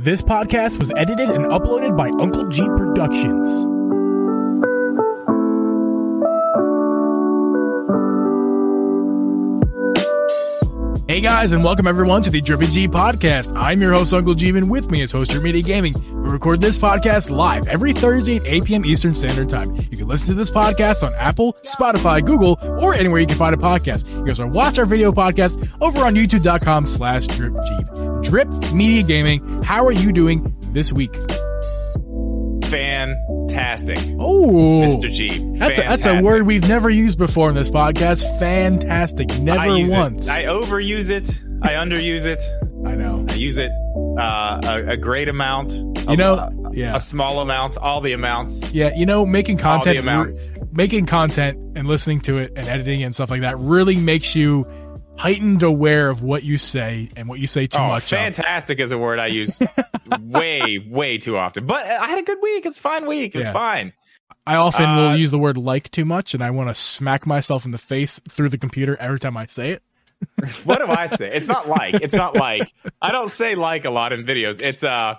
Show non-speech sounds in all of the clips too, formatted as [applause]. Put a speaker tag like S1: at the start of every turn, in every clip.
S1: This podcast was edited and uploaded by Uncle G Productions. Hey guys, and welcome everyone to the Drippy G podcast. I'm your host, Uncle G, and with me is Host Your Media Gaming. We record this podcast live every Thursday at 8 p.m. Eastern Standard Time. You can listen to this podcast on Apple, Spotify, Google, or anywhere you can find a podcast. You can also watch our video podcast over on youtube.com slash dripgeeb. Drip Media Gaming, how are you doing this week?
S2: Fantastic.
S1: Oh,
S2: Mr. G.
S1: That's a, that's a word we've never used before in this podcast. Fantastic. Never
S2: I
S1: once.
S2: It. I overuse it. I underuse it.
S1: I know.
S2: I use it uh, a, a great amount.
S1: You know, yeah.
S2: a small amount, all the amounts.
S1: Yeah, you know, making content, making content and listening to it and editing and stuff like that really makes you heightened aware of what you say and what you say too
S2: oh,
S1: much. of.
S2: fantastic is a word I use [laughs] way, way too often. But I had a good week. It's a fine week. It's
S1: Yeah.
S2: fine.
S1: I often
S2: Uh,
S1: will use the word like too much, and I want to smack myself in the face through the computer every time I say it. [laughs]
S2: What do I say? It's not like. It's not like. I don't say like a lot in videos. It's uh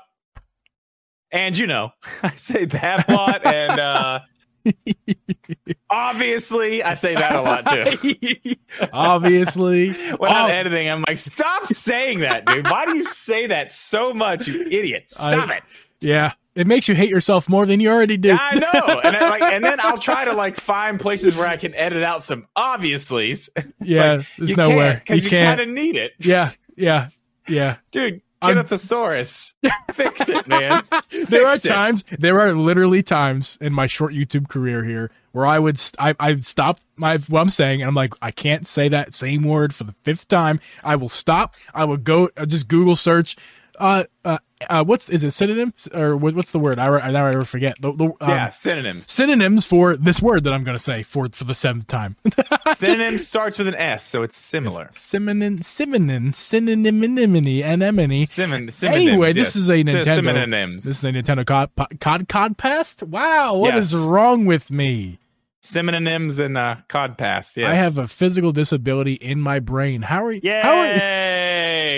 S2: and you know, [laughs] I say that a lot and uh obviously I say that a lot too. [laughs]
S1: Obviously,
S2: When I'm
S1: Oh,
S2: editing, I'm like, stop saying that, dude. Why do you say that so much, you idiot? Stop
S1: I-
S2: it.
S1: yeah, it makes you hate yourself more than you already do.
S2: I know. And, I, like, and then I'll try to like find places where I can edit out some obviously's. [laughs]
S1: yeah, there's
S2: you
S1: nowhere
S2: can't, 'cause
S1: you
S2: you
S1: can't.
S2: kind of need it.
S1: yeah, yeah, yeah.
S2: Dude,
S1: I'm-
S2: a thesaurus. Fix it, man. [laughs]
S1: there are
S2: it.
S1: times there are literally times in my short youtube career here where i would st- I, I stop my what i'm saying and i'm like i can't say that same word for the fifth time i will stop i will go uh, just google search uh uh, uh what's is it synonyms or what's the word i, I now I forget the, the, um,
S2: Yeah, synonyms.
S1: synonyms for this word that i'm going to say for for the seventh time [laughs]
S2: Synonym starts with an S, so it's similar.
S1: synonym synonym synonymity anemone
S2: Simon, synonyms,
S1: Anyway,
S2: yes.
S1: this is a Nintendo.
S2: Synonyms.
S1: This is a Nintendo Cod Cod Cod Past. Wow, what is
S2: Yes.
S1: wrong with me?
S2: Synonyms and uh, cod pass. Yes.
S1: I have a physical disability in my brain. How are you? How are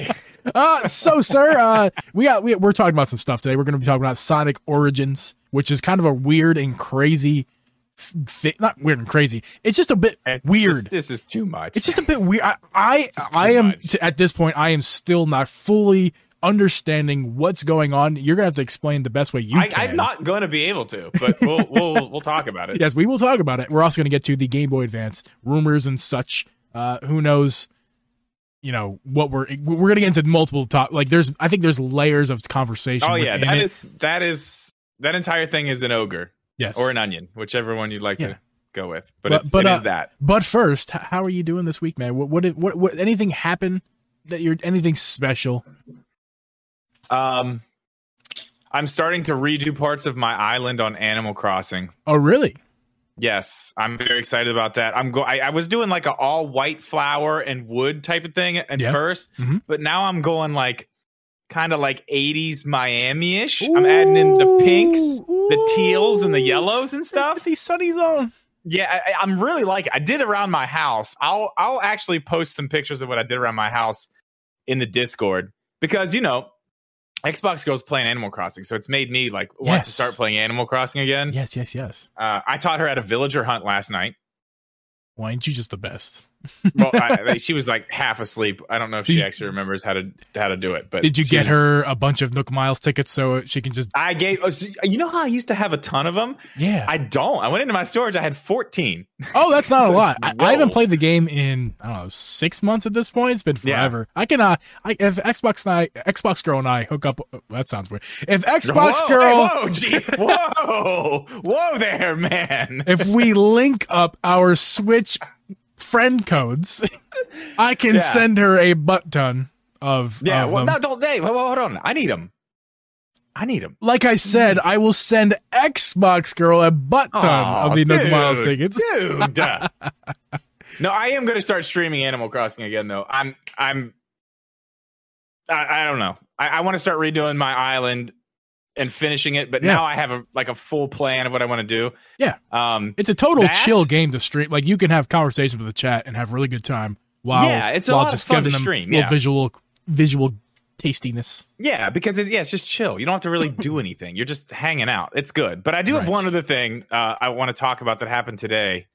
S1: [laughs] Uh, so, sir, uh, we got we, we're talking about some stuff today. We're going to be talking about Sonic Origins, which is kind of a weird and crazy. Not weird and crazy. It's just a bit weird.
S2: This, this is too much.
S1: It's just a bit weird. I I, I am t- at this point. I am still not fully understanding what's going on. You're gonna have to explain the best way you
S2: I,
S1: can.
S2: I'm not going to be able to, but we'll we'll [laughs] we'll talk about it.
S1: Yes, we will talk about it. We're also going to get to the Game Boy Advance rumors and such. Uh, who knows? You know what we're we're going to get into multiple top. Like there's, I think there's layers of conversation.
S2: Oh yeah, that
S1: it.
S2: is that is that entire thing is an ogre
S1: yes.
S2: or an onion, whichever one you'd like
S1: Yeah.
S2: to go with. But,
S1: But-
S2: it's,
S1: but,
S2: it
S1: uh,
S2: is that.
S1: but first, how are you doing this week, man? What what what, what anything happen that you're anything special?
S2: Um, I'm starting to redo parts of my island on Animal Crossing.
S1: Oh really?
S2: Yes, I'm very excited about that. I'm go. I, I was doing like a all white flower and wood type of thing at
S1: Yeah.
S2: 1st
S1: Mhm.
S2: but now I'm going like kind of like 80s Miami ish. I'm adding in the pinks, the teals, and the yellows and stuff.
S1: These sunnies on.
S2: Yeah, I, I'm really like. I did around my house. I'll I'll actually post some pictures of what I did around my house in the Discord because you know. Xbox Girl's playing Animal Crossing, so it's made me like want
S1: Yes.
S2: to start playing Animal Crossing again.
S1: Yes, yes, yes.
S2: Uh, I taught her how to villager hunt last night.
S1: Why ain't you just the best?
S2: Well, I, [laughs] she was like half asleep. I don't know if she actually remembers how to how to do it. But
S1: Did you get
S2: was-
S1: her a bunch of Nook Miles tickets so she can just?
S2: I gave. oh, You know how I used to have a ton of them.
S1: Yeah.
S2: I don't. I went into my storage. I had fourteen.
S1: Oh, that's not [laughs] a
S2: It's
S1: lot. I, I haven't played the game in I don't know six months at this point. It's been
S2: Yeah.
S1: forever. I can uh, I, if Xbox and I, Xbox girl and I hook up. oh, that sounds weird. If Xbox
S2: whoa,
S1: girl,
S2: hey, whoa, gee, whoa, whoa, there, man.
S1: if we link up our Switch friend codes, [laughs] I can
S2: Yeah.
S1: send her a butt ton of.
S2: Yeah.
S1: of
S2: Well,
S1: them.
S2: no, don't. Hey, hold, hold on. I need them. I need them.
S1: Like I said, I will send Xbox girl a butt ton of the Nook Miles tickets.
S2: dude. [laughs] no, I am going to start streaming Animal Crossing again, though. I'm, I'm, I, I don't know. I, I want to start redoing my island and finishing it, but
S1: Yeah.
S2: now I have a like a full plan of what I want to do.
S1: Yeah.
S2: Um.
S1: It's a total chill game to stream. Like you can have conversations with the chat and have really good time while
S2: Yeah, it's a
S1: while
S2: lot of
S1: just
S2: fun
S1: giving
S2: to stream,
S1: little
S2: yeah.
S1: visual visual tastiness.
S2: Yeah, because it, yeah, it's just chill. You don't have to really do [laughs] anything. You're just hanging out. It's good. But I do have one other thing uh, I want to talk about that happened today,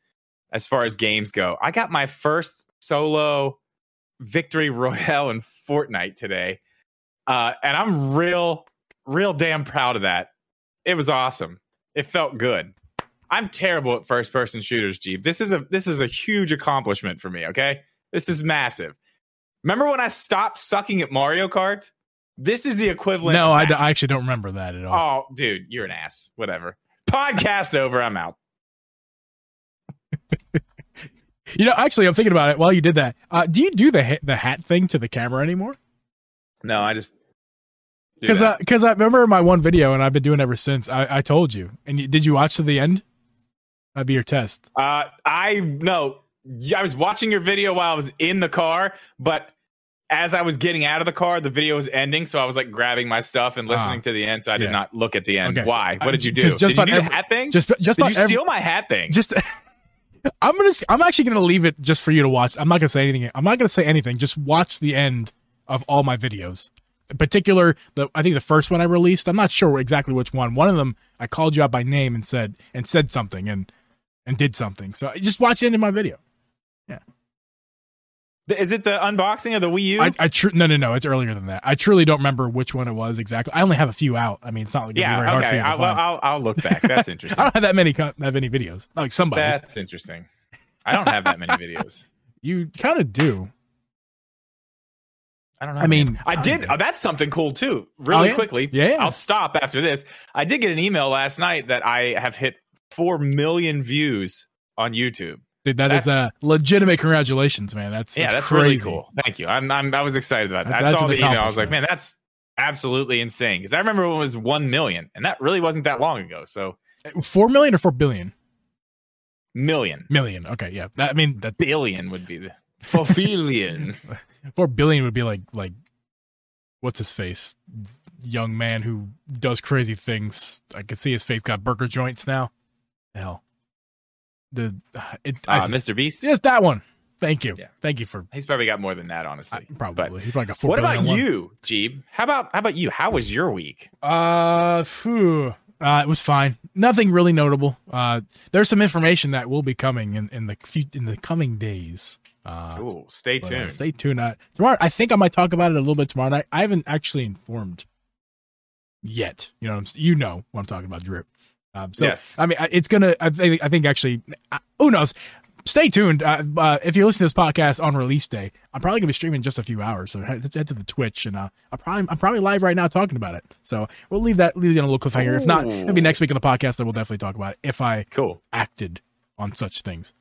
S2: as far as games go. I got my first solo victory royale in Fortnite today, uh, and I'm real, real damn proud of that. It was awesome. It felt good. I'm terrible at first person shooters, Geeb. This is a this is a huge accomplishment for me. Okay, this is massive. Remember when I stopped sucking at Mario Kart? This is the equivalent.
S1: No, I, d- I actually don't remember that at all.
S2: Oh, dude, you're an ass. Whatever. Podcast over. I'm out. [laughs]
S1: You know, actually, I'm thinking about it while you did that. Uh, do you do the ha- the hat thing to the camera anymore?
S2: No, I just
S1: Because because I remember my one video, and I've been doing it ever since. I, I told you, and you, did you watch to the end? That'd be your test.
S2: Uh, I no. I was watching your video while I was in the car, but as I was getting out of the car, the video was ending. So I was like grabbing my stuff and listening
S1: Ah.
S2: to the end. So I did
S1: Yeah.
S2: not look at the end.
S1: Okay.
S2: Why? What
S1: Uh,
S2: did you do?
S1: 'cause just
S2: did you do
S1: every-
S2: the hat thing?
S1: Just just
S2: did you
S1: every-
S2: steal my hat thing?
S1: just [laughs] I'm gonna I'm actually gonna leave it just for you to watch. I'm not gonna say anything. I'm not gonna say anything. Just watch the end of all my videos. In particular, the I think the first one I released. I'm not sure exactly which one. One of them I called you out by name and said and said something and and did something. So just watch the end of my video. Yeah.
S2: Is it the unboxing of the Wii U?
S1: I, I tr- no no no. It's earlier than that. I truly don't remember which one it was exactly. I only have a few out. I mean, it's not like be very
S2: yeah.
S1: hard for
S2: Okay.
S1: you to
S2: I, well,
S1: find.
S2: I'll, I'll look back. [laughs] That's interesting.
S1: I don't have that many that many videos. Like somebody,
S2: That's interesting. I don't have that many [laughs] videos.
S1: you kind of do.
S2: I don't know.
S1: I mean,
S2: man. I
S1: I
S2: did. Oh, that's something cool too. Oh, really
S1: yeah?
S2: quickly.
S1: Yeah.
S2: I'll stop after this. I did get an email last night that I have hit four million views on YouTube.
S1: Dude, that is
S2: That's-
S1: a legitimate congratulations, man. That's,
S2: yeah,
S1: that's,
S2: that's
S1: crazy.
S2: really cool. Thank you. I'm, I'm I was excited about that.
S1: That-
S2: I saw the email. I was like, man, that's absolutely insane. Because I remember when it was one million, and that really wasn't that long ago. So
S1: Four million or four billion?
S2: million,
S1: Million. Okay, yeah. That, I mean, that
S2: billion would be the billion. [laughs]
S1: four billion would be like like what's his face? Young man who does crazy things. I can see his face got burger joints now. Hell, the it.
S2: uh,
S1: I,
S2: Mr. Beast.
S1: yes, that one. Thank you.
S2: Yeah.
S1: Thank you for
S2: He's probably got more than that, honestly.
S1: probably.
S2: But
S1: He's probably got four.
S2: what about you, Geeb? How about how about you? How was your week?
S1: Uh, phew. Uh, it was fine. Nothing really notable. Uh, there's some information that will be coming in, in the few, in the coming days. Uh,
S2: Ooh, stay
S1: but, uh,
S2: tuned.
S1: stay tuned. Uh, tomorrow, I think I might talk about it a little bit tomorrow night. I haven't actually informed yet. You know, what I'm, s- you know what I'm talking about, drip. Um, so
S2: Yes.
S1: I mean, it's gonna. I think. I think actually, uh, who knows? Stay tuned. Uh, uh, if you're listening to this podcast on release day, I'm probably gonna be streaming in just a few hours. So head, head to the Twitch, and uh, I'm probably I'm probably live right now talking about it. So we'll leave that leave it on a little cliffhanger. If not, it'll be next week in the podcast that we'll definitely talk about it if I
S2: cool.
S1: acted on such things.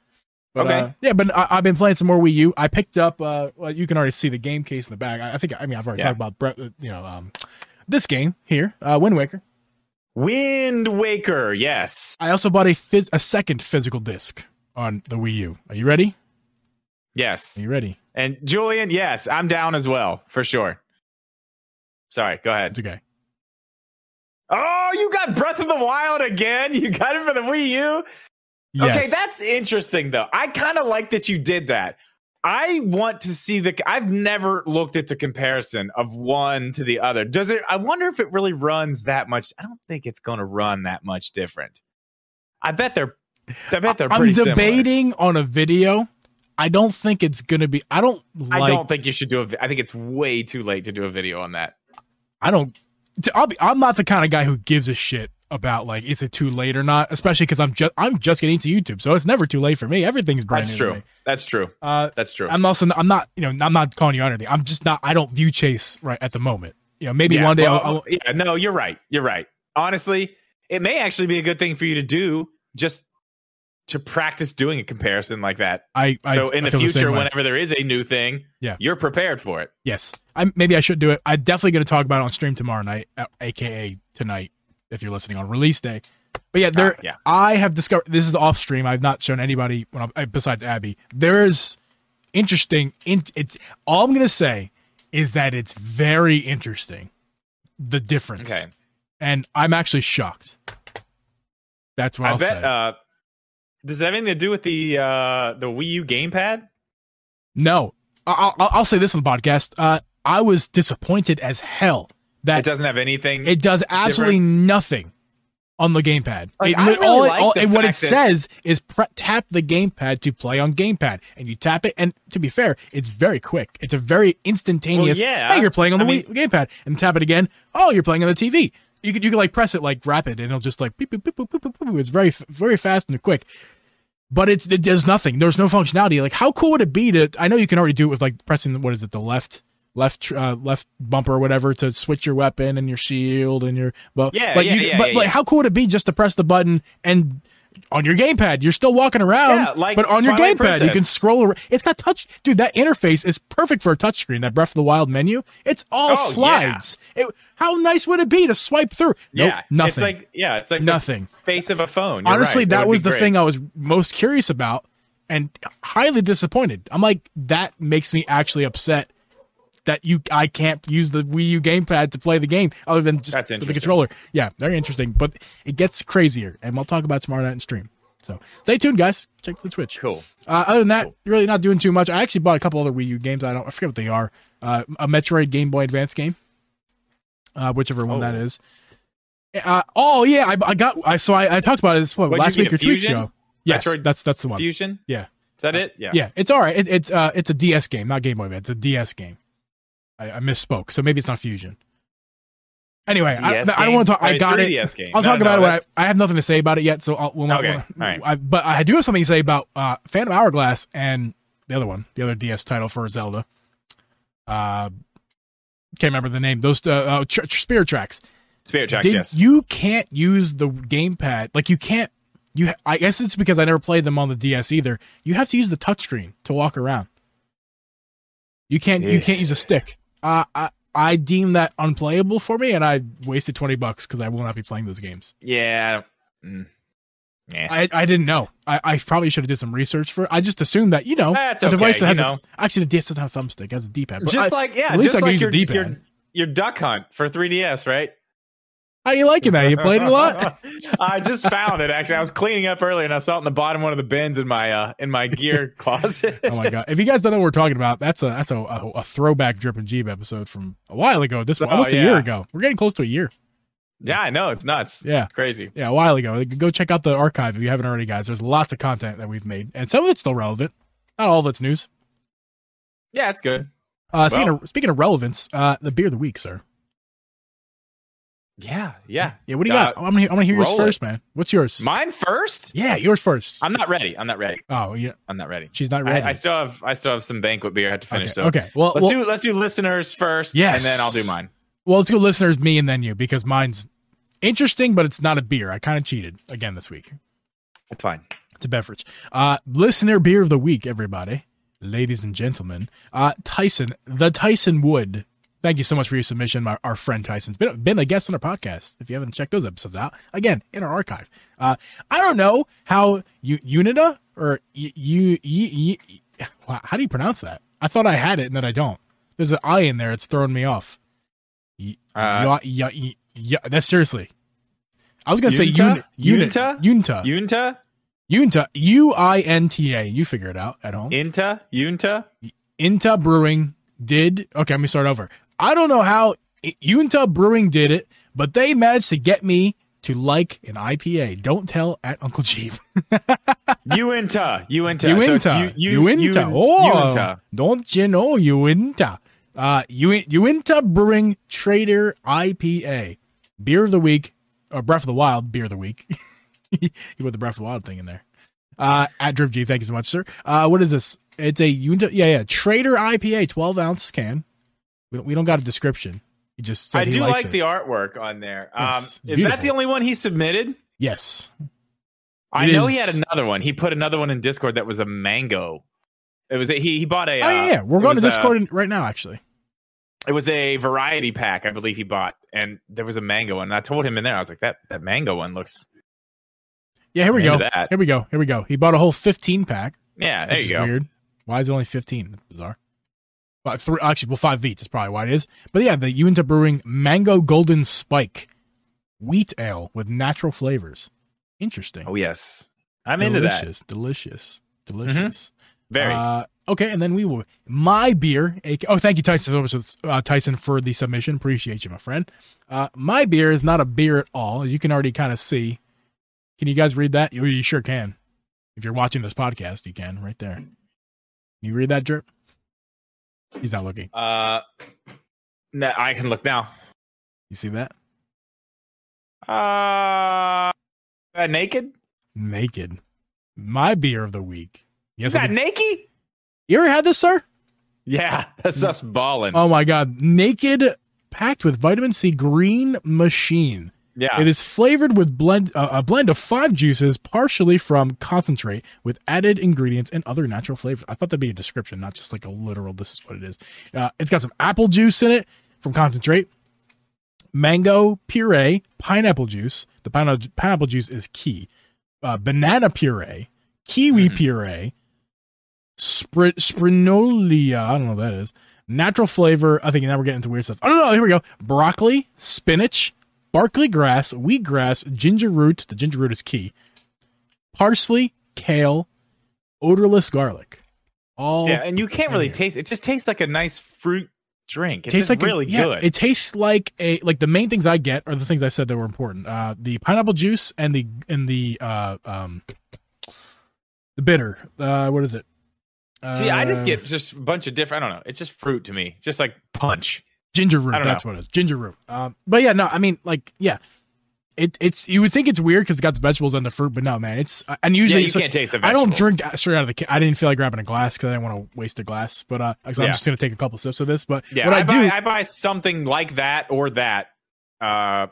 S1: But,
S2: Okay.
S1: uh, yeah, but I, I've been playing some more Wii U. I picked up. Uh, well, you can already see the game case in the back. I, I think. I mean, I've already
S2: Yeah.
S1: talked about uh, you know um, this game here, uh, Wind Waker.
S2: Wind Waker, yes.
S1: I also bought a phys- a second physical disc on the Wii U. Are you ready?
S2: Yes.
S1: Are you ready?
S2: And Julian, yes, I'm down as well, for sure. Sorry, go ahead.
S1: It's okay.
S2: Oh, you got Breath of the Wild again? [laughs] You got it for the Wii U?
S1: Yes.
S2: Okay, that's interesting though. I kind of like that you did that. I want to see the I've never looked at the comparison of one to the other. Does it I wonder if it really runs that much. I don't think it's going to run that much different. I bet they're I bet they're
S1: I'm
S2: pretty similar.
S1: debating on a video. I don't think it's gonna be. I don't like.
S2: I don't think you should do a. I think it's way too late to do a video on that.
S1: I don't. I'll be. I'm not the kind of guy who gives a shit about like is it too late or not. Especially because I'm just I'm just getting to YouTube, so it's never too late for me. Everything's brand
S2: That's
S1: new.
S2: true. That's true.
S1: Uh,
S2: That's true.
S1: I'm also. I'm not. You know. I'm not calling you out or anything. I'm just not. I don't view Chase right at the moment. You know. Maybe
S2: Yeah,
S1: one day.
S2: well,
S1: I'll, I'll,
S2: yeah, no, you're right. You're right. Honestly, it may actually be a good thing for you to do just to practice doing a comparison like that.
S1: I. I
S2: so in
S1: I
S2: the future,
S1: way.
S2: whenever there is a new thing,
S1: Yeah.
S2: you're prepared for it.
S1: Yes. I maybe I should do it. I'm definitely going to talk about it on stream tomorrow night, uh, aka tonight, if you're listening on release day. But yeah, there.
S2: Ah, yeah.
S1: I have discovered this is off stream. I've not shown anybody when I'm, uh, besides Abby. There's interesting. In, it's all I'm going to say is that it's very interesting. The difference,
S2: Okay.
S1: and I'm actually shocked. That's what
S2: I
S1: I'll
S2: bet.
S1: say.
S2: Uh, does it have anything to do with the uh, the Wii U gamepad?
S1: No, I'll, I'll, I'll say this on the podcast. Uh, I was disappointed as hell that
S2: It doesn't have anything.
S1: it does absolutely nothing on the gamepad.
S2: Like,
S1: It-
S2: really
S1: all
S2: like
S1: all- and what it
S2: that-
S1: says is pre- tap the gamepad to play on gamepad, and you tap it. And to be fair, it's very quick. It's a very instantaneous.
S2: Well, yeah.
S1: Hey, you're playing on the
S2: I
S1: Wii- gamepad, and tap it again. Oh, you're playing on the TV. You can you can like press it like rapid, and it'll just like beep, beep, beep, beep, beep, beep, beep. It's very very fast and quick. But it's it does nothing. There's no functionality. Like, how cool would it be to? I know you can already do it with like pressing what is it, the left left uh, left bumper or whatever to switch your weapon and your shield and your but
S2: Yeah,
S1: but
S2: yeah,
S1: you,
S2: yeah,
S1: but
S2: yeah,
S1: like how cool would it be just to press the button and on your gamepad you're still walking around
S2: Yeah, like
S1: but on your
S2: Twilight
S1: gamepad you can scroll over it's got touch dude that interface is perfect for a touchscreen that breath of the wild menu. It's all
S2: Oh,
S1: slides. It- how nice would it be to swipe through? Nope,
S2: yeah,
S1: nothing.
S2: It's like yeah, it's like the
S1: Nothing.
S2: face of a phone. You're
S1: honestly
S2: right.
S1: that,
S2: would
S1: was the
S2: great.
S1: thing i was most curious about and highly disappointed. I'm like that makes me actually upset that you i can't use the wii u gamepad to play the game other than just the controller yeah very interesting but it gets crazier and we'll talk about it tomorrow night in stream so stay tuned guys check the twitch
S2: Cool.
S1: uh, other than that, really not doing too much. I actually bought a couple other Wii U games. I don't, I forget what they are. Uh, a Metroid Game Boy Advance game, uh, whichever one
S2: Oh.
S1: that is. Uh, oh yeah, I, I got. I so I, I talked about this what, last week or two weeks ago. Yes,
S2: Metroid
S1: that's that's the one.
S2: Fusion.
S1: Yeah,
S2: Is that it? Yeah.
S1: yeah, it's all right. It, it's uh, it's a DS game, not Game Boy Advance. It's a DS game. I, I misspoke, so maybe it's not Fusion. Anyway, I, I don't want to talk. I got it.
S2: Game.
S1: I'll
S2: No,
S1: talk
S2: no,
S1: about it when I, I have nothing to say about it yet. So I'll, I-
S2: Okay,
S1: I-
S2: all right.
S1: I, but I do have something to say about uh, Phantom Hourglass and the other one, the other DS title for Zelda. Uh, can't remember the name. Those uh, uh, tr- tr- Spirit Tracks.
S2: Spirit Tracks.
S1: Did-
S2: yes.
S1: You can't use the gamepad. Like you can't. You. ha- I guess it's because I never played them on the DS either. You have to use the touchscreen to walk around. You can't. You can't use a stick. Uh, I I deem that unplayable for me, and I wasted twenty bucks because I will not be playing those games.
S2: yeah. Mm. Yeah.
S1: I, I didn't know. I, I probably should have did some research for. I just assumed that you know
S2: That's
S1: a device that has
S2: you
S1: a, actually the DS doesn't have a thumbstick, it has a D pad.
S2: just like yeah,
S1: at least
S2: just
S1: I can
S2: like
S1: use
S2: your,
S1: the D-pad.
S2: your your Duck Hunt for 3DS, right?
S1: How you liking that? You played it a lot. [laughs]
S2: I just found it actually. I was cleaning up earlier and I saw it in the bottom one of the bins in my uh in my gear [laughs] closet.
S1: oh my god! If you guys don't know what we're talking about, that's a that's a, a, a throwback Drip and Geeb episode from a while ago. This
S2: Oh,
S1: almost a
S2: yeah.
S1: year ago. We're getting close to a year.
S2: yeah, I know it's nuts.
S1: Yeah.
S2: crazy.
S1: Yeah, a while ago. Go check out the archive if you haven't already, guys. There's lots of content that we've made, and some of it's still relevant. Not all of it's news.
S2: Yeah, it's good.
S1: Uh, speaking
S2: Well-
S1: of speaking of relevance, uh, the beer of the week, sir.
S2: Yeah, yeah.
S1: Yeah, what do you
S2: Uh,
S1: got? I'm gonna hear, I'm gonna hear yours
S2: roll
S1: first, man. What's yours?
S2: Mine first.
S1: yeah, yours first.
S2: I'm not ready. I'm not ready.
S1: oh, yeah,
S2: I'm not ready.
S1: she's not ready.
S2: I, I still have I still have some banquet beer I have to finish.
S1: okay,
S2: So
S1: okay. Well,
S2: let's
S1: well,
S2: do let's do listeners first.
S1: Yes.
S2: and then I'll do mine.
S1: well, let's go listeners, me, and then you, because mine's interesting, but it's not a beer. I kind of cheated again this week.
S2: It's fine.
S1: It's a beverage. Uh, listener beer of the week, everybody, ladies and gentlemen. Uh, Tyson, the Tyson Wood. Thank you so much for your submission, my, our friend Tyson's been been a guest on our podcast. If you haven't checked those episodes out, again in our archive. Uh, I don't know how you Unita or you [laughs] how do you pronounce that? I thought I had it and then I don't. There's an I in there. It's throwing me off.
S2: Uh,
S1: that's seriously. I was gonna say
S2: Unita?
S1: unit,
S2: Unita?
S1: Unita,
S2: Yunta,
S1: Unta, U I N T A. You figure it out at home.
S2: Inta, Yunta.
S1: Inta Brewing did. Okay, let me start over. I don't know how Unta Brewing did it, but they managed to get me to like an IPA. Don't tell at Uncle Chief. [laughs]
S2: Uinta, Uinta, So
S1: Uinta,
S2: U- U-
S1: Uinta. Oh,
S2: Uinta.
S1: don't you know Uinta? Uh, Uinta Brewing Trader IPA. Beer of the week, or Breath of the Wild beer of the week. [laughs] you put the Breath of the Wild thing in there. Uh, at Drip Geeb, thank you so much, sir. Uh, what is this? It's a Uinta, yeah, yeah, Trader IPA, 12 ounce can. We don't, got a description. He just said
S2: I do like
S1: it.
S2: the artwork on there. Um,
S1: Yes,
S2: is that the only one he submitted?
S1: yes.
S2: I
S1: It
S2: know
S1: is-
S2: he had another one. He put another one in Discord that was a mango. It was a, he he bought a.
S1: Oh, yeah,
S2: uh,
S1: yeah. We're going to
S2: was a-
S1: Discord right now, actually.
S2: it was a variety pack, I believe he bought, and there was a mango one. And I told him in there, I was like, that that mango one looks.
S1: Yeah, here we go.
S2: that.
S1: Here we go. Here we go. He bought a whole 15 pack.
S2: Yeah, there you go.
S1: Weird. Why is it only 15? Bizarre. Well, three, actually, well, five each is probably why it is. But yeah, the Uinta Brewing Mango Golden Spike Wheat Ale with natural flavors. Interesting.
S2: Oh yes, I'm into that.
S1: delicious, delicious, delicious.
S2: Very.
S1: Uh, okay, and then we will my beer. AK, oh, thank you, Tyson, so much, uh, Tyson, for the submission. Appreciate you, my friend. Uh, my beer is not a beer at all, as you can already kind of see. Can you guys read that? You, you sure can. If you're watching this podcast, you can right there. Can you read that, Drip? He's not looking.
S2: uh, no, I can look now.
S1: You see that?
S2: Uh, uh naked.
S1: Naked. My beer of the week. Yes,
S2: Is that naked?
S1: you ever had this, sir?
S2: Yeah, [laughs] that's us balling.
S1: Oh my god, naked, packed with vitamin C, green machine.
S2: Yeah,
S1: It is flavored with blend uh, a blend of five juices, partially from concentrate, with added ingredients and other natural flavors. I thought that'd be a description, not just like a literal. This is what it is. Uh, it's got some apple juice in it from concentrate, mango puree, pineapple juice. The pineapple pineapple juice is key. Uh, banana puree, kiwi
S2: Mhm.
S1: puree, spr- sprinolia. I don't know what that is. Natural flavor. I think now we're getting into weird stuff. Oh no, no, here we go. Broccoli, spinach, Barkley grass, wheatgrass, ginger root. The ginger root is key. Parsley, kale, odorless garlic. All
S2: yeah, and you can't really
S1: Yeah.
S2: taste. It just tastes like a nice fruit drink. It's
S1: tastes like a-
S2: really
S1: yeah,
S2: good.
S1: It tastes like a like the main things I get are the things I said that were important. Uh, the pineapple juice and the and the uh um the bitter. Uh, what is it?
S2: See, I just
S1: Uh,
S2: get just a bunch of different. I don't know. It's just fruit to me. Just like punch.
S1: Ginger root. That's what it is. Ginger root. Um, but yeah, no, I mean, like, yeah, it it's you would think it's weird because it's got the vegetables and the fruit, but no, man, it's and
S2: Yeah,
S1: usually
S2: you
S1: so-
S2: can't taste the
S1: I don't drink straight out of the. I didn't feel like grabbing a glass because I didn't want to waste a glass. But uh, 'cause I'm just gonna take a couple sips of this. But
S2: Yeah,
S1: what I,
S2: I,
S1: do,
S2: buy, I buy something like that or that. Uh,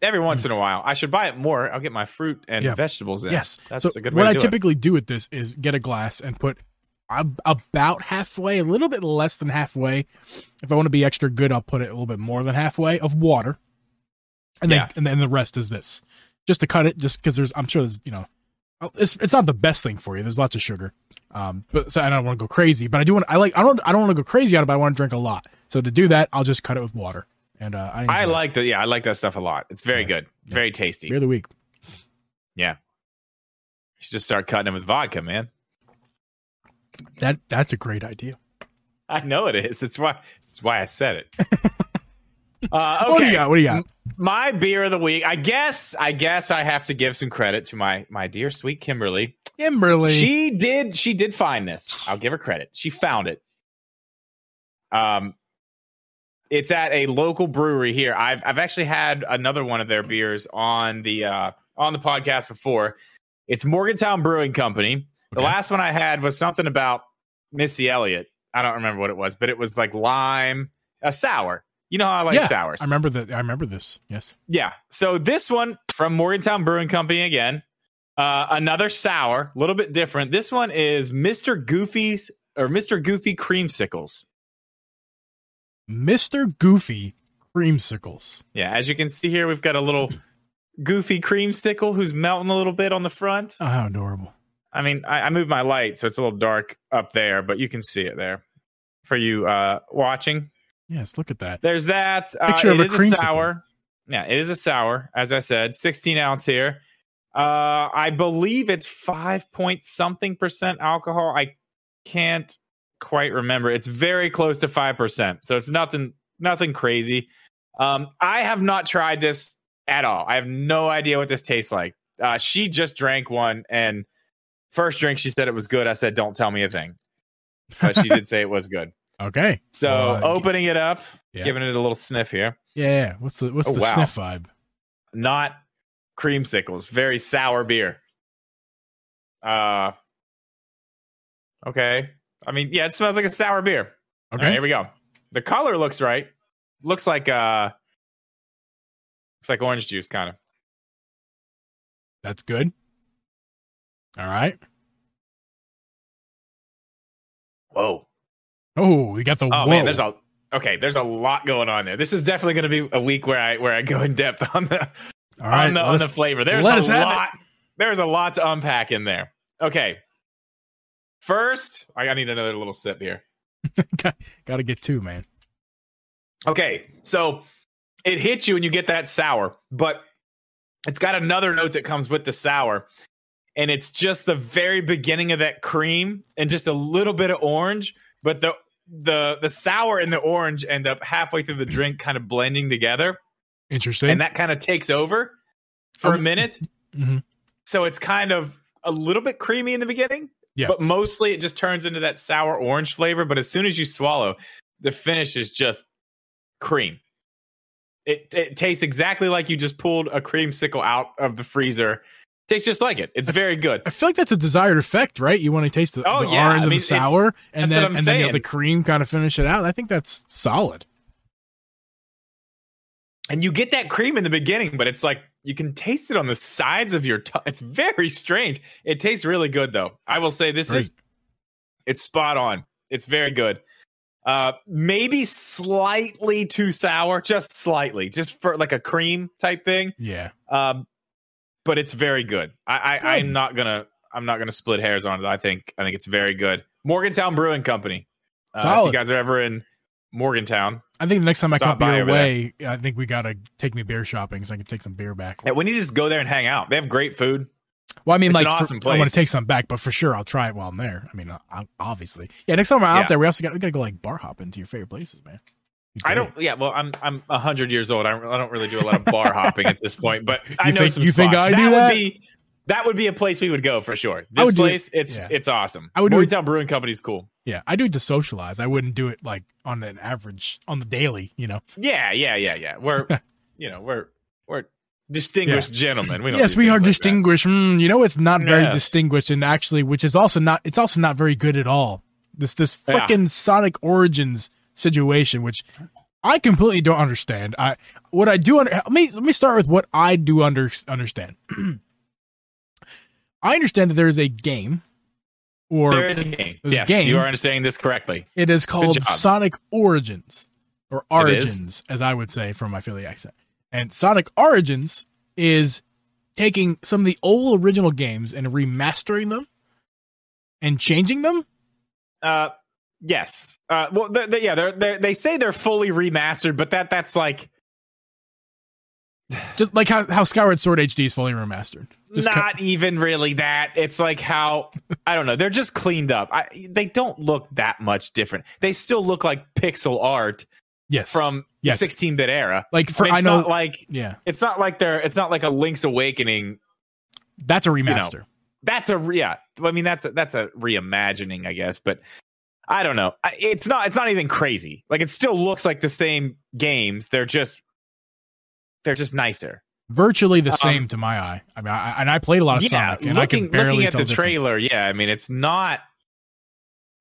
S2: every once in a while, I should buy it more. I'll get my fruit and
S1: Yeah.
S2: vegetables in.
S1: yes.
S2: that's
S1: so
S2: a good way
S1: what
S2: to
S1: I
S2: do it.
S1: typically do with this is get a glass and put ab- about halfway, a little bit less than halfway. If I want to be extra good, I'll put it a little bit more than halfway of water, and then
S2: Yeah.
S1: and then the rest is this, just to cut it, just because there's I'm sure there's you know, oh, it's it's not the best thing for you. There's lots of sugar, um, but so I don't want to go crazy. But I do want I like I don't I don't want to go crazy on it, but I want to drink a lot. So to do that, I'll just cut it with water, and uh, I,
S2: I like the yeah, I like that stuff a lot. It's very
S1: Yeah.
S2: good, very tasty.
S1: beer of the week.
S2: Yeah, you should just start cutting them with vodka, man.
S1: That that's a great idea.
S2: I know it is. That's why. That's why I said it. [laughs] Uh, okay.
S1: What do you got? What do you got?
S2: my beer of the week. I guess. I guess I have to give some credit to my my dear sweet Kimberly.
S1: Kimberly.
S2: She did. She did find this. I'll give her credit. She found it. Um, it's at a local brewery here. I've I've actually had another one of their beers on the uh on the podcast before. It's Morgantown Brewing Company. The
S1: Okay.
S2: last one I had was something about Missy Elliott. I don't remember what it was, but it was like lime, a sour. You know how I like
S1: Yeah,
S2: sours.
S1: I remember that. I remember this. Yes.
S2: Yeah. So this one from Morgantown Brewing Company again. Uh, another sour, a little bit different. This one is Mr. Goofy's or Mr. Goofy Creamsicles.
S1: Mr. Goofy creamsicles.
S2: Yeah, as you can see here, we've got a little [clears throat] Goofy creamsicle who's melting a little bit on the front.
S1: Oh, how adorable.
S2: I mean, I, I moved my light, so it's a little dark up there, but you can see it there for you uh, watching.
S1: Yes, look at that.
S2: There's that. Uh,
S1: Picture of
S2: it
S1: a
S2: is
S1: creamsicle.
S2: sour. Yeah, it is a sour, as I said, 16 ounce here. Uh, I believe it's five point something percent alcohol. I can't quite remember. It's very close to five percent, so it's nothing, nothing crazy. Um, I have not tried this at all. I have no idea what this tastes like. Uh, she just drank one, and first drink she said it was good. I said, "Don't tell me a thing," but she did [laughs] say it was good.
S1: Okay.
S2: So
S1: uh,
S2: opening it up,
S1: Yeah.
S2: giving it a little sniff here.
S1: Yeah. yeah. What's the what's
S2: Oh,
S1: the
S2: wow.
S1: sniff vibe?
S2: Not creamsicles, very sour beer. Uh okay. I mean, yeah, it smells like a sour beer. All right,
S1: Okay.
S2: here we go. The color looks right. Looks like uh looks like orange juice kind of.
S1: That's good. All right.
S2: Whoa.
S1: Oh, we got the
S2: Oh
S1: whoa.
S2: man, there's a okay, there's a lot going on there. This is definitely going to be a week where I where I go in depth on the
S1: All right.
S2: on the, on
S1: us-
S2: the flavor. There's a
S1: us have it.
S2: lot. There's a lot to unpack in there. Okay. First, I need another little sip here. [laughs]
S1: got to get two, man.
S2: Okay, so it hits you and you get that sour, but it's got another note that comes with the sour, and it's just the very beginning of that cream and just a little bit of orange, but the the the sour and the orange end up halfway through the drink kind of blending together
S1: Interesting.
S2: and that kind of takes over for a
S1: Um,
S2: minute.
S1: Mhm.
S2: So it's kind of a little bit creamy in the beginning,
S1: Yeah.
S2: but mostly it just turns into that sour orange flavor. But as soon as you swallow, the finish is just cream. It, it tastes exactly like you just pulled a creamsicle out of the freezer. Tastes just like it. It's very good.
S1: I feel like that's a desired effect, right? You want to taste the,
S2: Oh,
S1: the
S2: yeah.
S1: orange
S2: I
S1: and the sour, and then and then you have the cream kind of finish it out. I think that's solid.
S2: And you get that cream in the beginning, but it's like you can taste it on the sides of your tongue. It's very strange. It tastes really good though. I will say this is it's spot on. It's very good. Uh maybe slightly too sour, just slightly, just for like a cream type thing.
S1: Yeah.
S2: Um but it's very good. I, I. I'm not gonna I'm not gonna split hairs on it. I think I think it's very good. Morgantown Brewing Company. Uh, if you guys are ever in Morgantown,
S1: I think the next time I come
S2: by
S1: your
S2: over there.
S1: way, I think we gotta take me beer shopping so I can take some beer back.
S2: yeah, we need to just go there and hang out. They have great food.
S1: Well, I mean,
S2: It's
S1: like,
S2: an
S1: for- I want to take some back, but for sure, I'll try it while I'm there. I mean, I, obviously, yeah. Next time we're out
S2: Yeah.
S1: there, we also got we gotta go like bar hopping to your favorite places, man.
S2: I don't. Yeah, well, I'm I'm hundred years old. I don't, I don't really do a lot of bar hopping at this point, but [laughs] I know
S1: think-
S2: some.
S1: you think
S2: spots.
S1: I do that?
S2: Would be, that would be a place we would go for sure. This
S1: would do it-
S2: place, it's
S1: yeah.
S2: it's awesome.
S1: I would do it-
S2: Morgantown Brewing Company's cool.
S1: Yeah, I do it to socialize. I wouldn't do it like on an average on the daily. You know.
S2: Yeah, yeah, yeah, yeah. We're [laughs] you know we're we're distinguished gentlemen. We don't
S1: yes, we are
S2: like
S1: distinguished. Mm, you know, it's not very
S2: Yes.
S1: distinguished, and actually, which is also not. It's also not very good at all. This this
S2: Yeah.
S1: freaking Sonic Origins situation, which I completely don't understand. I what I do under. Let me let me start with what I do under understand. [clears throat] I understand that there is a game, or
S2: There is a game.
S1: A
S2: Yes,
S1: game.
S2: you are understanding this correctly.
S1: it is called. Sonic Origins or Origins, as I would say from my Philly accent. And Sonic Origins is taking some of the old original games and remastering them and changing them.
S2: Uh, yes. Uh, well, they they yeah, they're, they're, they say they're fully remastered, but that that's like [sighs]
S1: Just like how, how Skyward Sword HD is fully remastered. Just
S2: not
S1: co-
S2: even really that. It's like how I don't know. They're just cleaned up. I, they don't look that much different. They still look like pixel art
S1: yes.
S2: from
S1: Yes.
S2: the 16-bit era.
S1: like for
S2: I, mean,
S1: I
S2: it's
S1: know
S2: not like
S1: yeah.
S2: it's not like they're it's not like a Link's Awakening.
S1: That's a remaster.
S2: That's a yeah. I mean that's a, that's a reimagining, I guess. But I don't know. It's not it's not even crazy. Like it still looks like the same games. They're just they're just nicer.
S1: Virtually the
S2: Um,
S1: same to my eye. I mean, I, and I played a lot of
S2: yeah,
S1: Sonic, and I
S2: looking
S1: can barely
S2: looking at the
S1: difference.
S2: trailer, yeah, I mean it's not.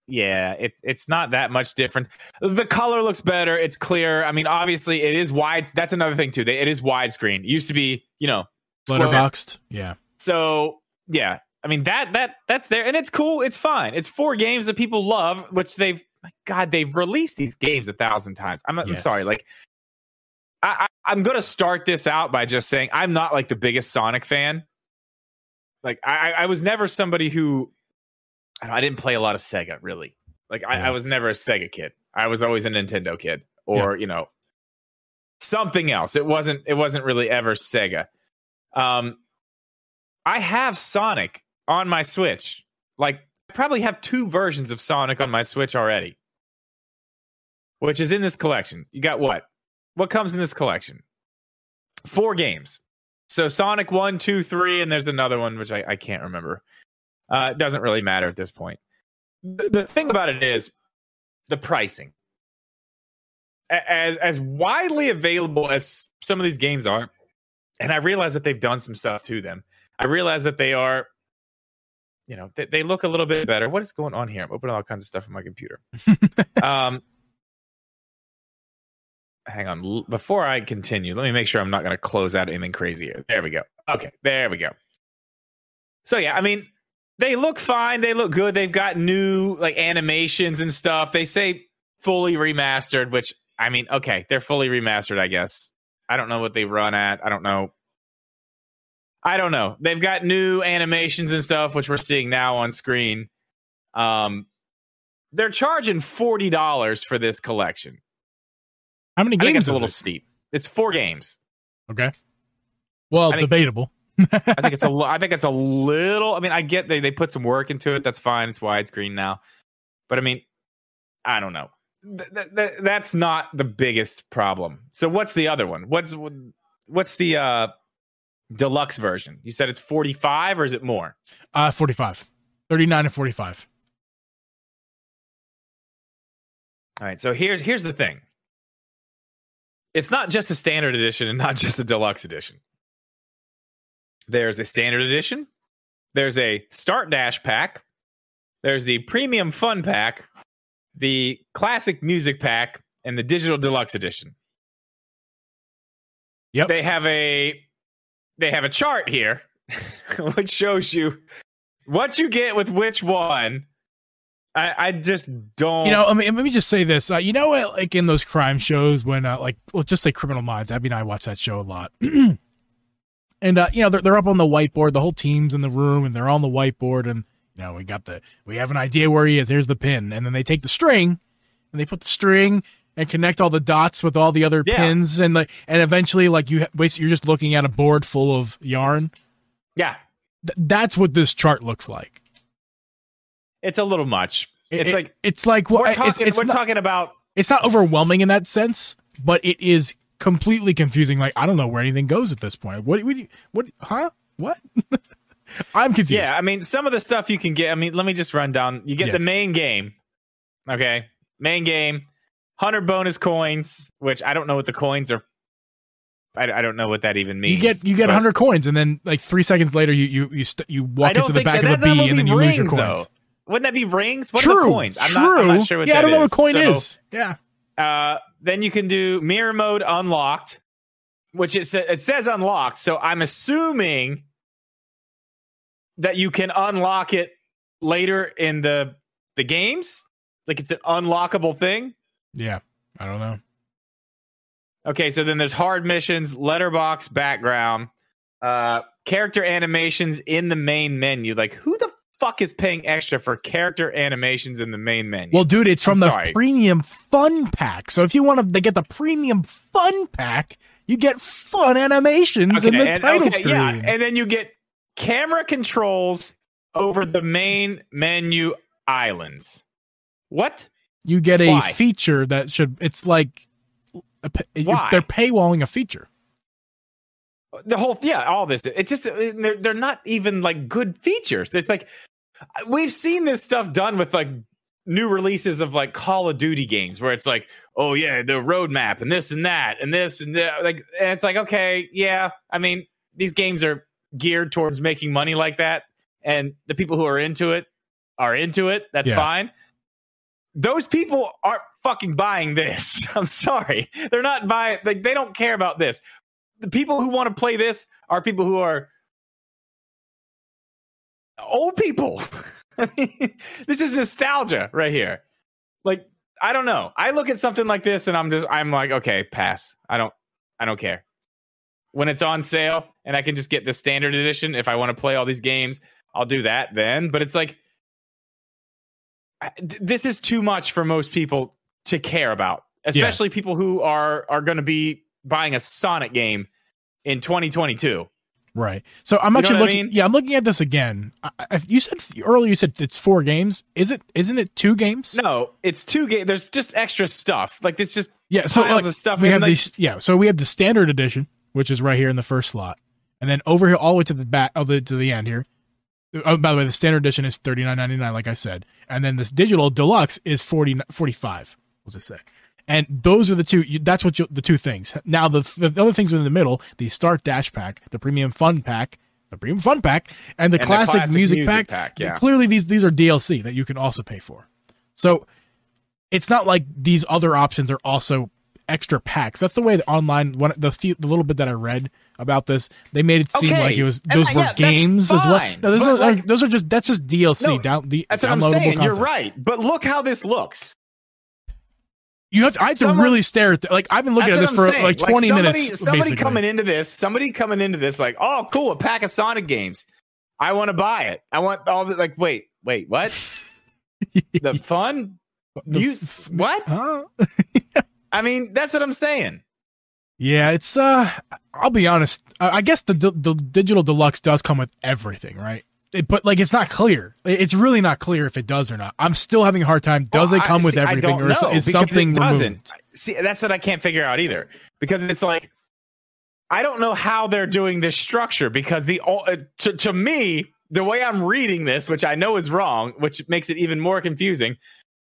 S2: Yeah, it's it's not that much different. The color looks better. It's clear. I mean, obviously, it is wide. That's another thing too. It is widescreen. It used to be, you know, square.
S1: letterboxed. Yeah.
S2: So yeah, I mean that that that's there, and it's cool. It's fine. It's four games that people love, which they've my God they've released these games a thousand times. I'm, I'm sorry, like I, I I'm gonna start this out by just saying I'm not like the biggest Sonic fan. Like I I was never somebody who I, know, I didn't play a lot of Sega really. Like I,
S1: Yeah.
S2: I was never a Sega kid. I was always a Nintendo kid, or you know something else. It wasn't it wasn't really ever Sega. Um, I have Sonic on my Switch. Like, I probably have two versions of Sonic on my Switch already, which is in this collection. You got what? What comes in this collection? Four games. So Sonic one, two, three, and there's another one which I, I can't remember. Uh, it doesn't really matter at this point. The, the thing about it is the pricing. As as widely available as some of these games are, and I realize that they've done some stuff to them. I realize that they are, you know, they, they look a little bit better. What is going on here? I'm opening all kinds of stuff on my computer. [laughs] um, hang on. Before I continue, let me make sure I'm not going to close out anything crazy here. There we go. Okay, there we go. So yeah, I mean, they look fine. They look good. They've got new like animations and stuff. They say fully remastered, which I mean, okay, they're fully remastered, I guess. I don't know what they run at. I don't know. I don't know. They've got new animations and stuff, which we're seeing now on screen. Um, they're charging forty dollars for this collection.
S1: How many games
S2: it's a little
S1: it?
S2: steep. It's four games.
S1: Okay. Well,
S2: think-
S1: debatable.
S2: I think it's a. [laughs] I think it's a little. I mean, I get they they put some work into it. That's fine. It's widescreen now, but I mean, I don't know. Th- th- that's not the biggest problem. So what's the other one? What's what's the uh deluxe version? You said it's 45 or is it more?
S1: Uh 45. 39 and 45.
S2: All right. So here's here's the thing. It's not just a standard edition and not just a deluxe edition. There's a standard edition, there's a start dash pack, there's the premium fun pack, the classic music pack, and the digital deluxe edition.
S1: Yep.
S2: They have a they have a chart here [laughs] which shows you what you get with which one. I, I just don't.
S1: You know, I mean, let me just say this. Uh, you know, like in those crime shows when, uh, like, well, just say Criminal Minds. Abby and I watch that show a lot. [clears throat] and uh, you know, they're they're up on the whiteboard. The whole team's in the room, and they're on the whiteboard, and you know, we got the we have an idea where he is. Here's the pin, and then they take the string, and they put the string and connect all the dots with all the other
S2: Yeah.
S1: pins, and like, and eventually, like you, basically, you're just looking at a board full of yarn.
S2: yeah,
S1: Th- that's what this chart looks like.
S2: it's a little much. It's
S1: it-
S2: like
S1: it's like well,
S2: we're
S1: it's-
S2: talking.
S1: it's
S2: we're
S1: not-
S2: talking about
S1: it's not overwhelming in that sense, but it is completely confusing. Like I don't know where anything goes at this point. What? What? what huh? What? [laughs] I'm confused.
S2: Yeah, I mean, some of the stuff you can get. I mean, let me just run down. You get
S1: Yeah.
S2: the main game. Okay, main game, hundred bonus coins, which I don't know what the coins are. I, I don't know what that even means.
S1: you get you get 100 coins, and then like three seconds later, you you you, st- you walk into the back
S2: that,
S1: of a bee,
S2: would
S1: and then
S2: be
S1: you
S2: rings,
S1: lose your
S2: though.
S1: coins.
S2: Wouldn't that be rings? What
S1: true,
S2: are the coins? I'm
S1: true.
S2: not, I'm not sure what
S1: yeah, I don't know what
S2: is.
S1: coin
S2: So,
S1: is. Yeah,
S2: Uh, then you can do mirror mode unlocked, which it, sa- it says unlocked. So I'm assuming that you can unlock it later in the the games. Like it's an unlockable thing.
S1: Yeah. I don't know.
S2: Okay, so then there's hard missions, letterbox background, uh, character animations in the main menu. Like, who the fuck is paying extra for character animations in the main menu?
S1: Well, dude, it's from
S2: I'm
S1: the
S2: sorry.
S1: premium fun pack. So if you want to get the premium fun pack, you get fun animations in the
S2: and-
S1: title
S2: okay,
S1: screen.
S2: yeah, and then you get camera controls over the main menu islands. What?
S1: You get a
S2: Why?
S1: feature that should. It's like a,
S2: Why?
S1: they're paywalling a feature.
S2: The whole yeah, all this. It just they're they're not even like good features. It's like we've seen this stuff done with like new releases of like Call of Duty games where it's like, oh yeah, the roadmap and this and that and this and that. Like, and it's like, okay, yeah. I mean, these games are geared towards making money like that, and the people who are into it are into it. That's
S1: Yeah.
S2: fine. Those people aren't fucking buying this. [laughs] I'm sorry. They're not buying like they don't care about this. The people who want to play this are people who are old people. [laughs] I mean, this is nostalgia right here. Like I don't know. I look at something like this and I'm just I'm like, okay, pass. I don't I don't care. When it's on sale and I can just get the standard edition if I want to play all these games, I'll do that then. But it's like this is too much for most people to care about, especially people who are are going to be buying a Sonic game in 2022.
S1: Right. So I'm
S2: You know
S1: actually
S2: I
S1: looking.
S2: mean?
S1: Yeah, I'm looking at this again. I, I, you said earlier. You said it's four games. Is it? Isn't it two games?
S2: No, it's two games. There's just extra stuff. Like it's just
S1: Yeah. So like,
S2: of stuff.
S1: we have
S2: like,
S1: these. Yeah. So we have the standard edition, which is right here in the first slot, and then over here all the way to the back, oh, the to the end here. Oh, by the way, the standard edition is thirty nine ninety nine, like I said, and then this digital deluxe is 40, 45 We'll just say, and those are the two. You, that's what you, the two things. Now the the other things in the middle, the start dash pack, the premium fun pack, the premium fun pack, and the,
S2: And the
S1: classic,
S2: classic
S1: music,
S2: music
S1: pack.
S2: pack, yeah.
S1: Clearly, these these are DLC that you can also pay for. So it's not like these other options are also extra packs. That's the way the online one the the little bit that I read about this, they made it seem
S2: Okay.
S1: like it was those
S2: uh,
S1: were
S2: yeah,
S1: games as well. No, those
S2: But,
S1: are
S2: like-
S1: those are just that's just DLC
S2: No,
S1: down the
S2: that's what I'm saying. You're right. But look how this looks.
S1: You have to, I have to really stare at the, like I've been looking at this for
S2: saying.
S1: like 20
S2: somebody,
S1: minutes
S2: Somebody
S1: basically.
S2: coming into this, somebody coming into this like, oh, cool, a pack of Sonic games. I want to buy it. I want all the like. Wait, wait, what? [laughs] the fun?
S1: The
S2: you
S1: f-
S2: what?
S1: Huh? [laughs]
S2: I mean, that's what I'm saying.
S1: Yeah, it's uh I'll be honest. I guess the, the the digital deluxe does come with everything, right? It, but like it's not clear. It's really not clear if it does or not. I'm still having a hard time. Does
S2: Well,
S1: it come
S2: I-
S1: with
S2: see,
S1: everything or is, is something
S2: it doesn't.
S1: removed?
S2: See, that's what I can't figure out either. Because it's like I don't know how they're doing this structure because the uh, to, to me the way I'm reading this, which I know is wrong, which makes it even more confusing.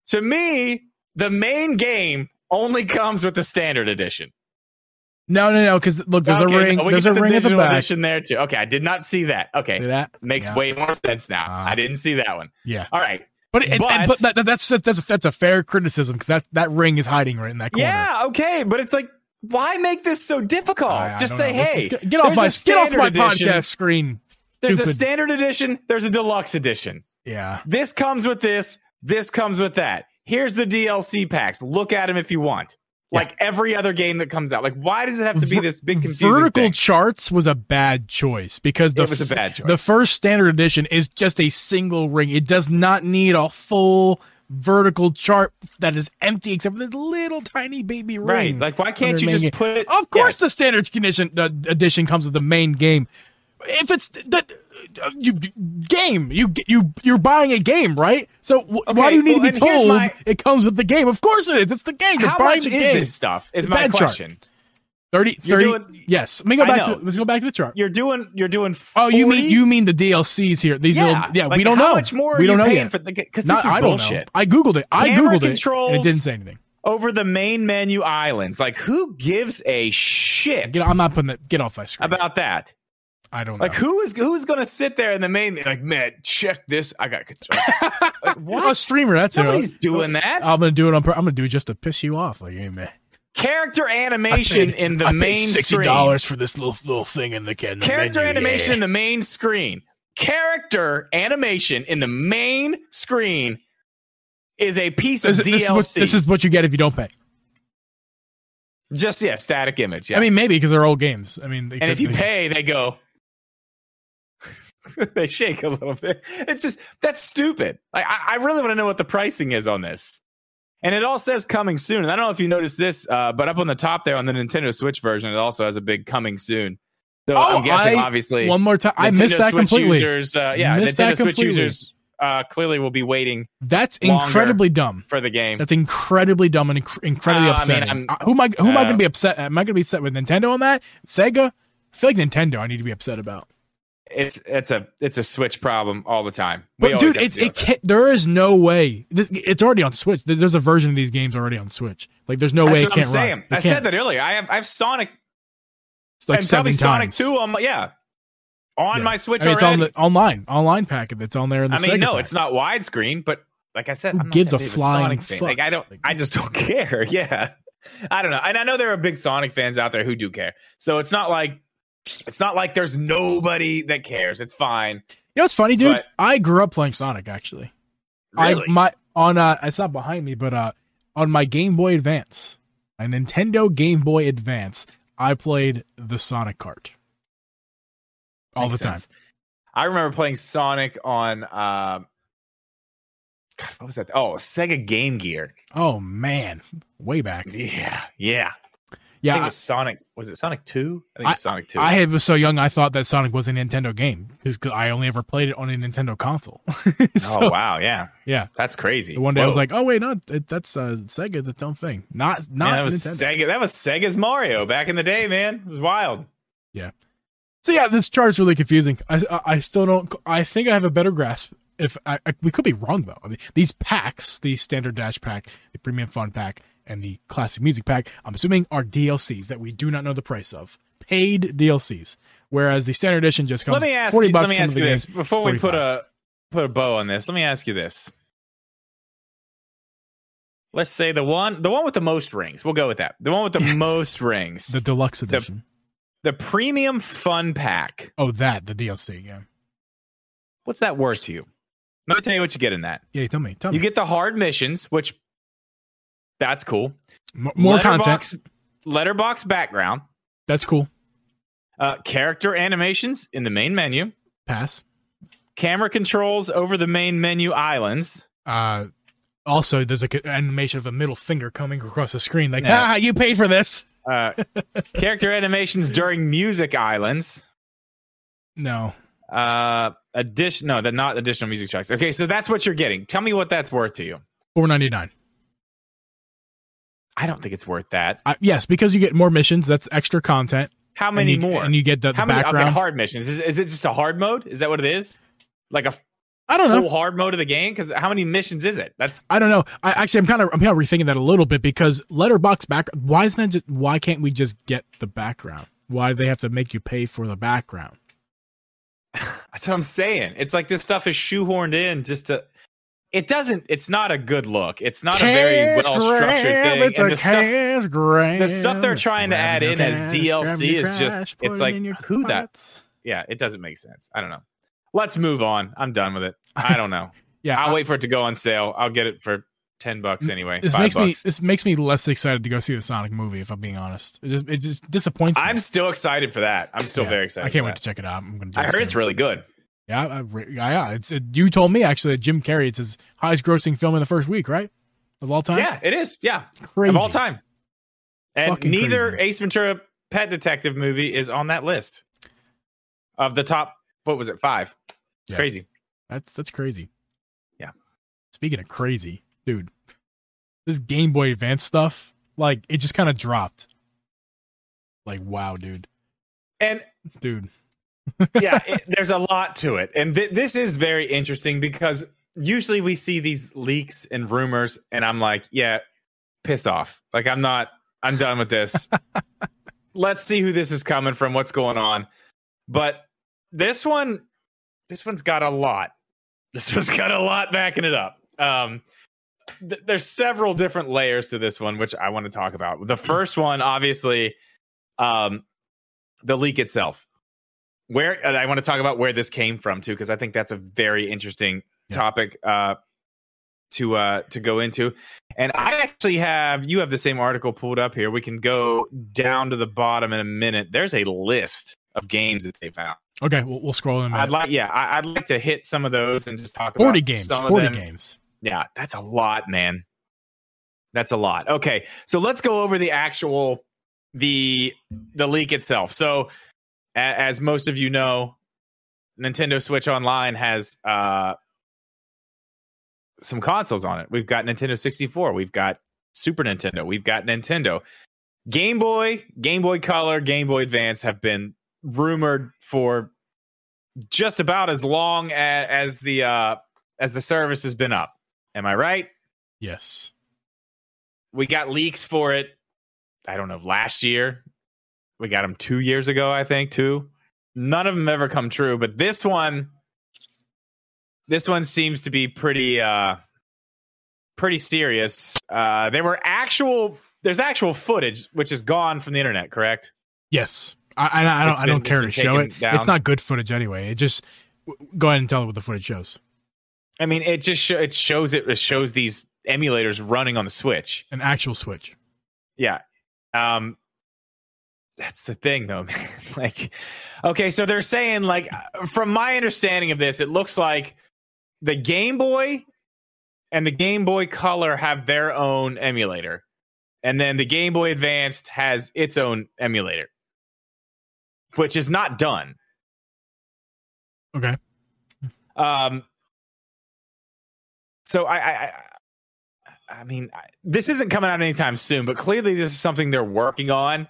S2: To me, the main game only comes with the standard edition.
S1: No, no, no. Because look, there's
S2: Okay,
S1: a ring.
S2: no,
S1: there's a ring at the back.
S2: edition there too. Okay, I did not see that. Okay,
S1: See that?
S2: makes
S1: Yeah.
S2: way more sense now.
S1: Uh,
S2: I didn't see that one.
S1: Yeah,
S2: All right.
S1: but it,
S2: But-
S1: but, but that, that's that's a, that's a fair criticism because that that ring is hiding right in that corner.
S2: Yeah, okay, but it's like, why make this so difficult?
S1: I- I
S2: Just say,
S1: know.
S2: Hey,
S1: get, get off my get off my
S2: edition.
S1: podcast screen.
S2: There's a standard edition. There's a deluxe edition.
S1: Yeah,
S2: This comes with this. This comes with that. Here's the DLC packs. Look at them if you want. Like every other game that comes out. Like, why does it have to be this big confusing
S1: vertical
S2: thing?
S1: charts was a bad choice because the
S2: It was a bad choice.
S1: The first standard edition is just a single ring. It does not need a full vertical chart that is empty except for this little tiny baby ring.
S2: Right. Like, why can't you just
S1: game.
S2: put?
S1: Of course, the standard condition the edition comes with the main game. If it's the uh, you, game, you you you're buying a game, right? So w- why do you need
S2: well,
S1: to be told
S2: my-
S1: it comes with the game? Of course it is. It's the game. You're
S2: How
S1: buying
S2: much
S1: the
S2: is
S1: game.
S2: this stuff? Is my
S1: bad chart.
S2: question.
S1: 30,
S2: You're
S1: 30
S2: doing-
S1: yes. Let me go back to let's go back to the chart.
S2: You're doing. You're doing. 40?
S1: Oh, you mean you mean the DLCs here? These
S2: Yeah.
S1: little, yeah.
S2: Like,
S1: we don't
S2: how
S1: know.
S2: much more
S1: we don't know
S2: paying
S1: yet.
S2: for the? Because
S1: Not-
S2: this is
S1: I don't
S2: bullshit.
S1: know. I googled it. I
S2: Camera
S1: googled it, it didn't say anything.
S2: Over the main menu islands, like who gives a shit
S1: Get, I'm not putting that. Get off my screen.
S2: about that?
S1: I don't know.
S2: Like who is who's going to sit there in the main? Like man, check this. I got control. [laughs] like,
S1: a streamer. That's it.
S2: Nobody's doing that.
S1: I'm gonna do it on. I'm gonna do it just to piss you off. Like, hey man,
S2: Character animation
S1: paid-
S2: in the
S1: I paid
S2: main
S1: sixty
S2: screen.
S1: dollars for this little little thing in the, in the
S2: Character
S1: menu,
S2: animation
S1: yeah.
S2: in the main screen. Character animation in the main screen is a piece of
S1: This,
S2: DLC.
S1: this is what this is what you get if you don't pay.
S2: just yeah, static image. Yeah.
S1: I mean, maybe because they're old games. I mean, they
S2: and
S1: could-
S2: if you
S1: they-
S2: pay, they go. [laughs] they shake a little bit. It's just that's stupid. Like I, I really want to know what the pricing is on this. And it all says coming soon. And I don't know if you noticed this, uh, but up on the top there on the Nintendo Switch version, it also has a big coming soon. So
S1: Oh,
S2: I'm guessing,
S1: I-
S2: obviously,
S1: one more time, I
S2: Nintendo
S1: missed that
S2: Switch
S1: completely.
S2: Users, uh, yeah,
S1: Missed
S2: Nintendo
S1: that
S2: Switch users uh, clearly will be waiting
S1: That's incredibly dumb.
S2: for the game.
S1: That's incredibly dumb and inc- incredibly
S2: Uh, I mean,
S1: upsetting. Uh, who am I? Who am I
S2: uh,
S1: going to be upset? Am I going to be upset with Nintendo on that? Sega? I feel like Nintendo. I need to be upset about.
S2: It's it's a it's a Switch problem all the time. We
S1: But dude, it's it can't, there is no way. This, it's already on Switch. There's a version of these games already on Switch. Like there's no way
S2: That's
S1: it
S2: what I'm
S1: can't
S2: saying.
S1: run. It
S2: I
S1: can't.
S2: said that earlier. I have I have Sonic
S1: It's like
S2: and
S1: seven
S2: probably Sonic
S1: times.
S2: Two on my yeah on
S1: Yeah.
S2: my Switch
S1: I mean, it's
S2: already.
S1: on the online online packet that's on there in the
S2: I mean,
S1: Sega
S2: no,
S1: pack.
S2: it's not widescreen, but like I said,
S1: Who
S2: I'm
S1: gives
S2: that
S1: a
S2: big of
S1: flying
S2: Sonic
S1: fuck?
S2: Like I don't,
S1: Like-
S2: I just don't [laughs] care. Yeah, I don't know, and I know there are big Sonic fans out there who do care. So it's not like it's not like there's nobody that cares. It's fine.
S1: You know it's funny, dude?
S2: But-
S1: I grew up playing Sonic actually.
S2: Really?
S1: I my on uh it's not behind me, but uh on my Game Boy Advance, a Nintendo Game Boy Advance, I played the Sonic Kart. All the time.
S2: I remember playing Sonic on. Uh, God, what was that? Oh, Sega Game Gear.
S1: Oh man. Way back.
S2: Yeah, yeah. I think
S1: Yeah.
S2: it was Sonic. Was it Sonic Two? I think it was Sonic Two.
S1: I was so young I thought that Sonic was a Nintendo game because I only ever played it on a Nintendo console. [laughs] [laughs] so,
S2: oh wow, yeah,
S1: Yeah.
S2: that's crazy.
S1: One day I was like, "Oh wait, no, it, that's uh, Sega, own thing, not not
S2: Man, that was
S1: Nintendo."
S2: Sega. That was Sega's Mario back in the day, man. It was wild. Yeah.
S1: So yeah, this chart's really confusing. I, I I still don't. I think I have a better grasp. If I, I we could be wrong though. I mean, these packs, the standard dash pack, the premium fun pack, and the classic music pack, I'm assuming are DLCs that we do not know the price of, paid DLCs. Whereas the standard edition just comes
S2: Let me ask
S1: forty
S2: you.
S1: bucks.
S2: Let me ask you
S1: the
S2: this
S1: games,
S2: before we put a put a bow on this. Let me ask you this. Let's say the one the one with the most rings. We'll go with that. The one with the [laughs] most rings.
S1: the deluxe edition.
S2: The premium fun pack.
S1: oh, that the DLC. Yeah,
S2: What's that worth to you? Let me tell you what you get in that.
S1: yeah. Tell me, tell
S2: You
S1: me.
S2: get the hard missions, which that's cool.
S1: M- more content.
S2: Letterbox- Letterbox background.
S1: That's cool.
S2: Uh, character animations in the main menu.
S1: Pass.
S2: Camera controls over the main menu islands.
S1: Uh, also, there's an animation of a middle finger coming across the screen, like,
S2: Yeah.
S1: ah, you paid for this.
S2: Uh, character animations [laughs] during music islands.
S1: No.
S2: Uh, addition. No, that not additional music tracks. Okay, so that's what you're getting. Tell me what that's worth to you.
S1: Four ninety nine.
S2: I don't think it's worth that.
S1: Uh, yes, because you get more missions. That's extra content.
S2: How many
S1: and you,
S2: more?
S1: And you get the, the
S2: How many?
S1: background.
S2: Okay, hard missions. Is, is it just a hard mode? Is that what it is? Like a
S1: I don't know.
S2: hard mode of the game? Because how many missions is it? That's
S1: I don't know. I actually I'm kind of I'm kind of rethinking that a little bit because letterbox back. Why isn't that just? Why can't we just get the background? Why do they have to make you pay for the background? [laughs]
S2: that's what I'm saying. It's like this stuff is shoehorned in just to. It doesn't. It's not a good look. It's not a very well structured
S1: grab,
S2: thing.
S1: It's
S2: And
S1: a
S2: the stuff,
S1: grab.
S2: the stuff they're trying to add in as DLC
S1: grab
S2: is just- it's like,
S1: it in your
S2: who that- yeah, it doesn't make sense. I don't know. Let's move on. I'm done with it. [laughs] I don't know.
S1: Yeah,
S2: I'll
S1: I-
S2: wait for it to go on sale. I'll get it for ten bucks anyway.
S1: This
S2: Five
S1: makes me this makes me less excited to go see the Sonic movie. If I'm being honest, it just it just disappoints me.
S2: I'm still excited for that. I'm still
S1: Yeah,
S2: very excited.
S1: I can't wait
S2: that.
S1: to check it out. I'm gonna. Do
S2: I heard
S1: soon.
S2: it's really good.
S1: Yeah, I, re- yeah, yeah. It's it, you told me actually that Jim Carrey. It's his highest grossing film in the first week, right? Of all time.
S2: Yeah, it is. Yeah,
S1: crazy
S2: of all time. And
S1: Fucking
S2: neither
S1: crazy.
S2: Ace Ventura Pet Detective movie is on that list of the top. What was it? Five.
S1: Yeah.
S2: crazy.
S1: That's that's crazy.
S2: Yeah.
S1: Speaking of crazy, dude, this Game Boy Advance stuff, like it just kind of dropped. Like wow, dude,
S2: And
S1: dude.
S2: Yeah, it, there's a lot to it, and th- this is very interesting because usually we see these leaks and rumors, and I'm like, yeah, piss off. Like I'm not. I'm done with this. [laughs] Let's see who this is coming from. What's going on? But this one, this one's got a lot. This [laughs] one's got a lot backing it up. Um, th- there's several different layers to this one, which I want to talk about. The first one, obviously, um, the leak itself where I want to talk about where this came from too, because I think that's a very interesting
S1: Yeah.
S2: topic uh, to uh, to go into. And I actually have you have the same article pulled up here. We can go down to the bottom in a minute. There's a list of games that they found.
S1: Okay, we'll, we'll scroll in
S2: I'd like, yeah, I, I'd like to hit some of those and just talk
S1: Forty
S2: about
S1: games.
S2: some of
S1: Forty games.
S2: Yeah, that's a lot, man. That's a lot. Okay, so let's go over the actual the the leak itself. So, as most of you know, Nintendo Switch Online has uh some consoles on it. We've got Nintendo 64, we've got Super Nintendo, we've got Nintendo. Game Boy, Game Boy Color, Game Boy Advance have been rumored for just about as long as, as the uh as the service has been up. Am I right?
S1: Yes.
S2: We got leaks for it. I don't know, last year. We got them two years ago, I think, too. None of them ever come true, but this one, this one seems to be pretty, uh, pretty serious. Uh, there were actual, there's actual footage which is gone from the internet, correct?
S1: Yes. I, I, I don't.
S2: It's
S1: I don't care to show it.
S2: down.
S1: It's not good footage anyway. It just go ahead and tell it what the footage shows.
S2: I mean, it just sho- it shows it, it shows these emulators running on the Switch.
S1: An actual Switch.
S2: Yeah. Um that's the thing though, [laughs] man. like okay, so they're saying like from my understanding of this, it looks like the Game Boy and the Game Boy Color have their own emulator. And then the Game Boy Advanced has its own emulator. Which is not done.
S1: Okay.
S2: Um, so I, I, I, I mean, this isn't coming out anytime soon, but clearly this is something they're working on.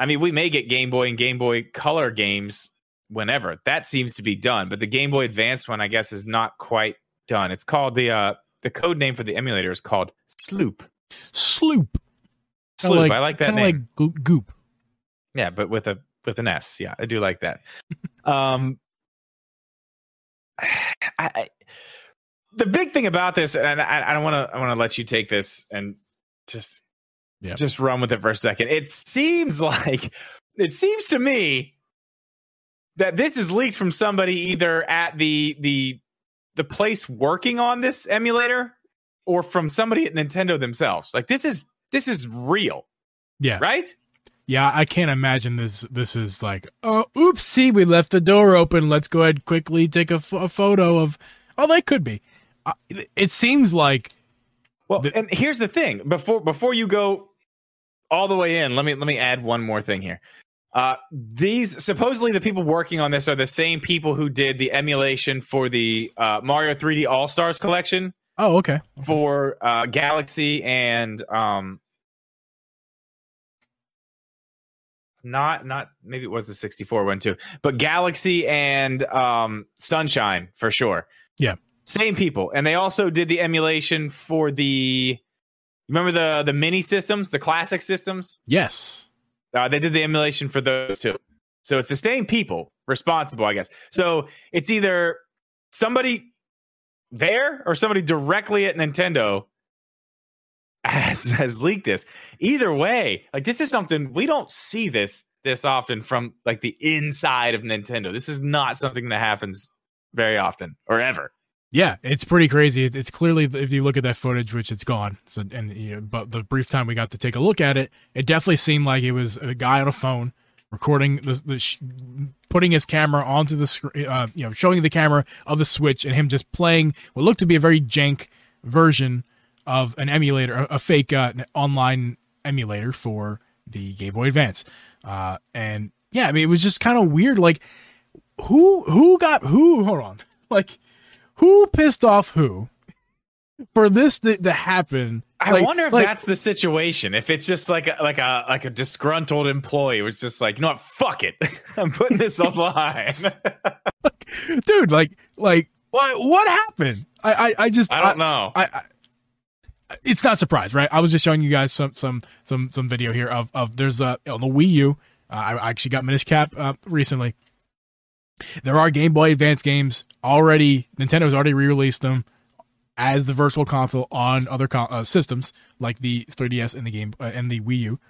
S2: I mean, we may get Game Boy and Game Boy Color games whenever. That seems to be done, but the Game Boy Advanced one, I guess, is not quite done. It's called the uh, the code name for the emulator is called Sloop.
S1: Sloop.
S2: Sloop. I like that
S1: Kind of
S2: name.
S1: like goop, goop.
S2: Yeah, but with a with an S. Yeah, I do like that. [laughs] um, I, I, the big thing about this, and I, I don't want to, I want to let you take this and just,
S1: Yeah.
S2: just run with it for a second. It seems [laughs] like, it seems to me that this is leaked from somebody either at the the the place working on this emulator or from somebody at Nintendo themselves. Like this is this is real,
S1: Yeah.
S2: right?
S1: Yeah, I can't imagine this. This is like, oh, oopsie, we left the door open. Let's go ahead quickly take a, a photo of. Oh, that could be. Uh, it, seems like
S2: Well, and here's the thing: before before you go all the way in, let me let me add one more thing here. Uh, these supposedly the people working on this are the same people who did the emulation for the uh, Mario 3D All Stars collection.
S1: Oh, okay.
S2: For uh, Galaxy and um, not not maybe it was the 64 one too, but Galaxy and um, Sunshine for sure.
S1: Yeah,
S2: same people, and they also did the emulation for the. Remember the the mini systems, the classic systems?
S1: Yes.
S2: Uh, they did the emulation for those too. So it's the same people responsible, I guess. So it's either somebody there or somebody directly at Nintendo has, [laughs] has leaked this. Either way, like this is something we don't see this this often from like the inside of Nintendo. This is not something that happens very often or ever.
S1: Yeah, it's pretty crazy. It's clearly if you look at that footage, which it's gone. So and you know, but the brief time we got to take a look at it, it definitely seemed like it was a guy on a phone recording the, the sh- putting his camera onto the screen, uh, you know, showing the camera of the Switch and him just playing what looked to be a very jank version of an emulator, a, a fake uh, online emulator for the Game Boy Advance. Uh, and yeah, I mean, it was just kind of weird. Like, who who got who? Hold on, [laughs] like who pissed off who for this to, to happen?
S2: I
S1: like,
S2: wonder if
S1: like,
S2: that's the situation. If it's just like a, like a like a disgruntled employee was just like, you know what, fuck it, [laughs] I'm putting this [laughs] online,
S1: dude. Like like what what happened? I I, I just
S2: I don't know.
S1: I, I it's not surprise, right? I was just showing you guys some some some some video here of of there's a on the Wii U. Uh, I actually got Minish Cap uh, recently. There are Game Boy Advance games already. Nintendo's already re-released them as the Virtual Console on other con- uh, systems like the 3DS and the game uh, and the Wii U.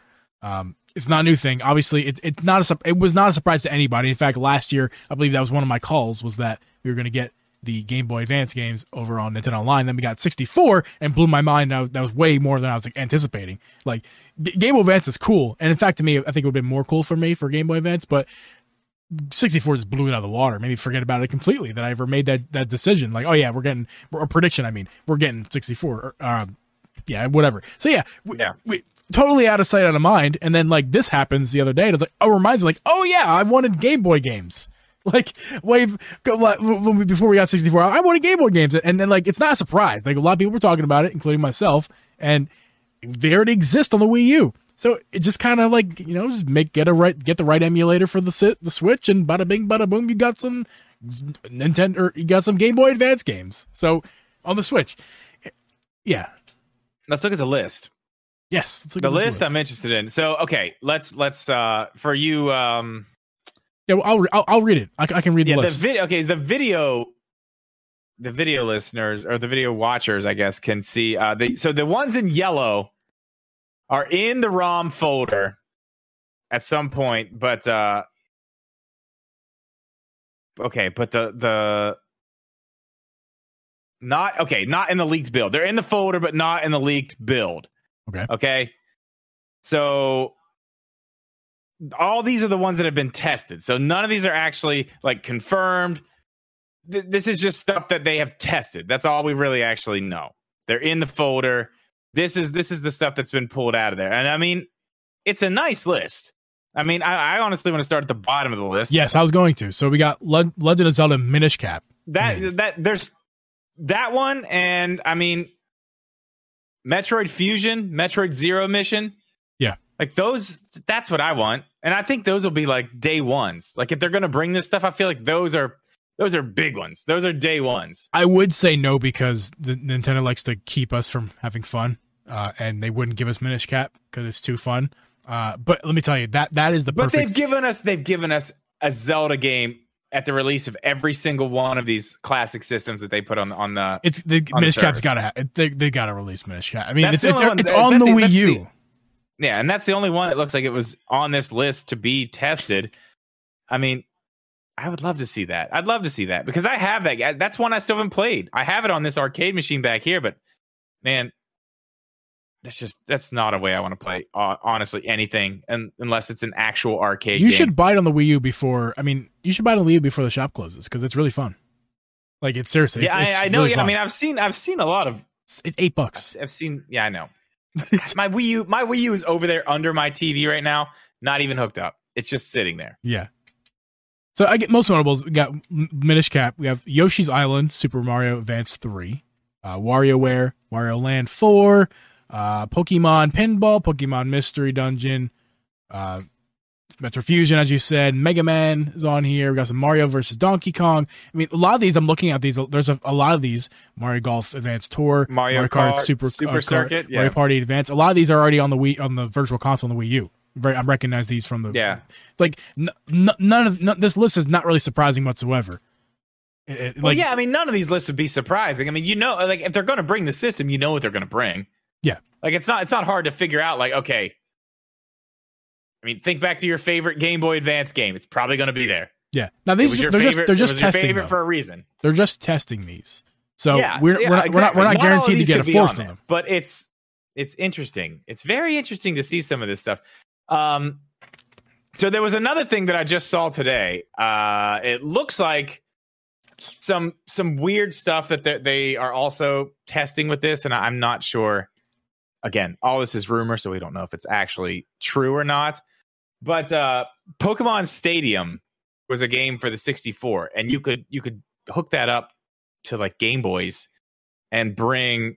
S1: Um, it's not a new thing. Obviously, it's it's not a it was not a surprise to anybody. In fact, last year I believe that was one of my calls was that we were going to get the Game Boy Advance games over on Nintendo Online. Then we got 64 and blew my mind. That was, that was way more than I was like, anticipating. Like Game Boy Advance is cool, and in fact, to me, I think it would have been more cool for me for Game Boy Advance, but 64 just blew it out of the water. Maybe forget about it completely that I ever made that that decision. Like, oh yeah, we're getting a prediction. I mean, we're getting 64. Or, uh, yeah, whatever. So yeah, we,
S2: yeah.
S1: we totally out of sight, out of mind. And then like this happens the other day, and it's like, oh, reminds me, like, oh yeah, I wanted Game Boy games. [laughs] Like way before we got 64, I wanted Game Boy games, and then like it's not a surprise. Like a lot of people were talking about it, including myself, and they already exist on the Wii U. So it just kind of like you know just make get a right get the right emulator for the sit the Switch, and bada bing bada boom, you got some Nintendo or you got some Game Boy Advance games. So on the Switch, yeah.
S2: Let's look at the list.
S1: Yes,
S2: the list, list, I'm interested in. So okay, let's let's uh for you um
S1: yeah, well, I'll, I'll, I'll read it. I, I, can read the list.
S2: The okay, the video, the video listeners or the video watchers, I guess, can see. Uh, the so the ones in yellow are in the ROM folder at some point, but uh, okay, but the the not okay, not in the leaked build. They're in the folder, but not in the leaked build.
S1: Okay.
S2: Okay. So all these are the ones that have been tested. So none of these are actually like confirmed. Th- this is just stuff that they have tested. That's all we really actually know. They're in the folder. This is this is the stuff that's been pulled out of there. And I mean, it's a nice list. I mean, I, I honestly want to start at the bottom of the list.
S1: Yes, I was going to. So we got Le- Legend of Zelda Minish Cap.
S2: That mm. that there's that one, and I mean, Metroid Fusion, Metroid Zero Mission.
S1: Yeah,
S2: like those. That's what I want. And I think those will be like day ones. Like if they're going to bring this stuff, I feel like those are those are big ones. Those are day ones.
S1: I would say no because Nintendo likes to keep us from having fun, uh, and they wouldn't give us Minish Cap because it's too fun. Uh, but let me tell you that that is the
S2: but
S1: perfect.
S2: they've given us they've given us a Zelda game at the release of every single one of these classic systems that they put on on the.
S1: It's the Minish Cap's got to have they they got to release Minish Cap. I mean, that's it's it's, it's, on the, the Wii U. The,
S2: yeah, and that's the only one that looks like it was on this list to be tested. I mean, I would love to see that. I'd love to see that because I have that. That's one I still haven't played. I have it on this arcade machine back here, but man, that's just that's not a way I want to play. Uh, honestly, anything, and unless it's an actual arcade.
S1: You
S2: game.
S1: should buy it on the Wii U before. I mean, you should buy it on the Wii U before the shop closes because it's really fun. Like it's seriously.
S2: Yeah,
S1: it's,
S2: I,
S1: it's
S2: I know.
S1: Really
S2: yeah,
S1: fun.
S2: I mean, I've seen I've seen a lot of.
S1: It's eight bucks.
S2: I've, I've seen. Yeah, I know. [laughs] my Wii U, my Wii U is over there under my TV right now, not even hooked up. It's just sitting there.
S1: Yeah. So I get most notables. We got Minish Cap. We have Yoshi's Island, Super Mario Advance three, uh, WarioWare, Wario Land four, uh, Pokemon Pinball, Pokemon Mystery Dungeon, uh, Metroid Fusion, as you said, Mega Man is on here. We got some Mario versus Donkey Kong. I mean, a lot of these. I'm looking at these. There's a, a lot of these Mario Golf Advanced Tour,
S2: Mario, Kart, Super Super uh,
S1: Circuit, yeah. Mario Party Advance. A lot of these are already on the Wii on the Virtual Console on the Wii U. Very, I recognize these from the
S2: yeah.
S1: Like n- n- none of n- this list is not really surprising whatsoever.
S2: It, it, well, like, yeah, I mean, none of these lists would be surprising. I mean, you know, like if they're going to bring the system, you know what they're going to bring.
S1: Yeah,
S2: like it's not it's not hard to figure out. Like, okay, I mean, think back to your favorite Game Boy Advance game. It's probably going to be there.
S1: Yeah. Now these they're favorite, just they're just testing
S2: for a reason.
S1: They're just testing these. So yeah, we're, yeah, we're, not, exactly. we're not we're not guaranteed to get a fourth from them.
S2: But it's it's interesting. It's very interesting to see some of this stuff. Um, so there was another thing that I just saw today. Uh, it looks like some some weird stuff that they are also testing with this, and I'm not sure. Again, all this is rumor, so we don't know if it's actually true or not. But uh, Pokemon Stadium was a game for the 64, and you could you could hook that up to like Game Boys and bring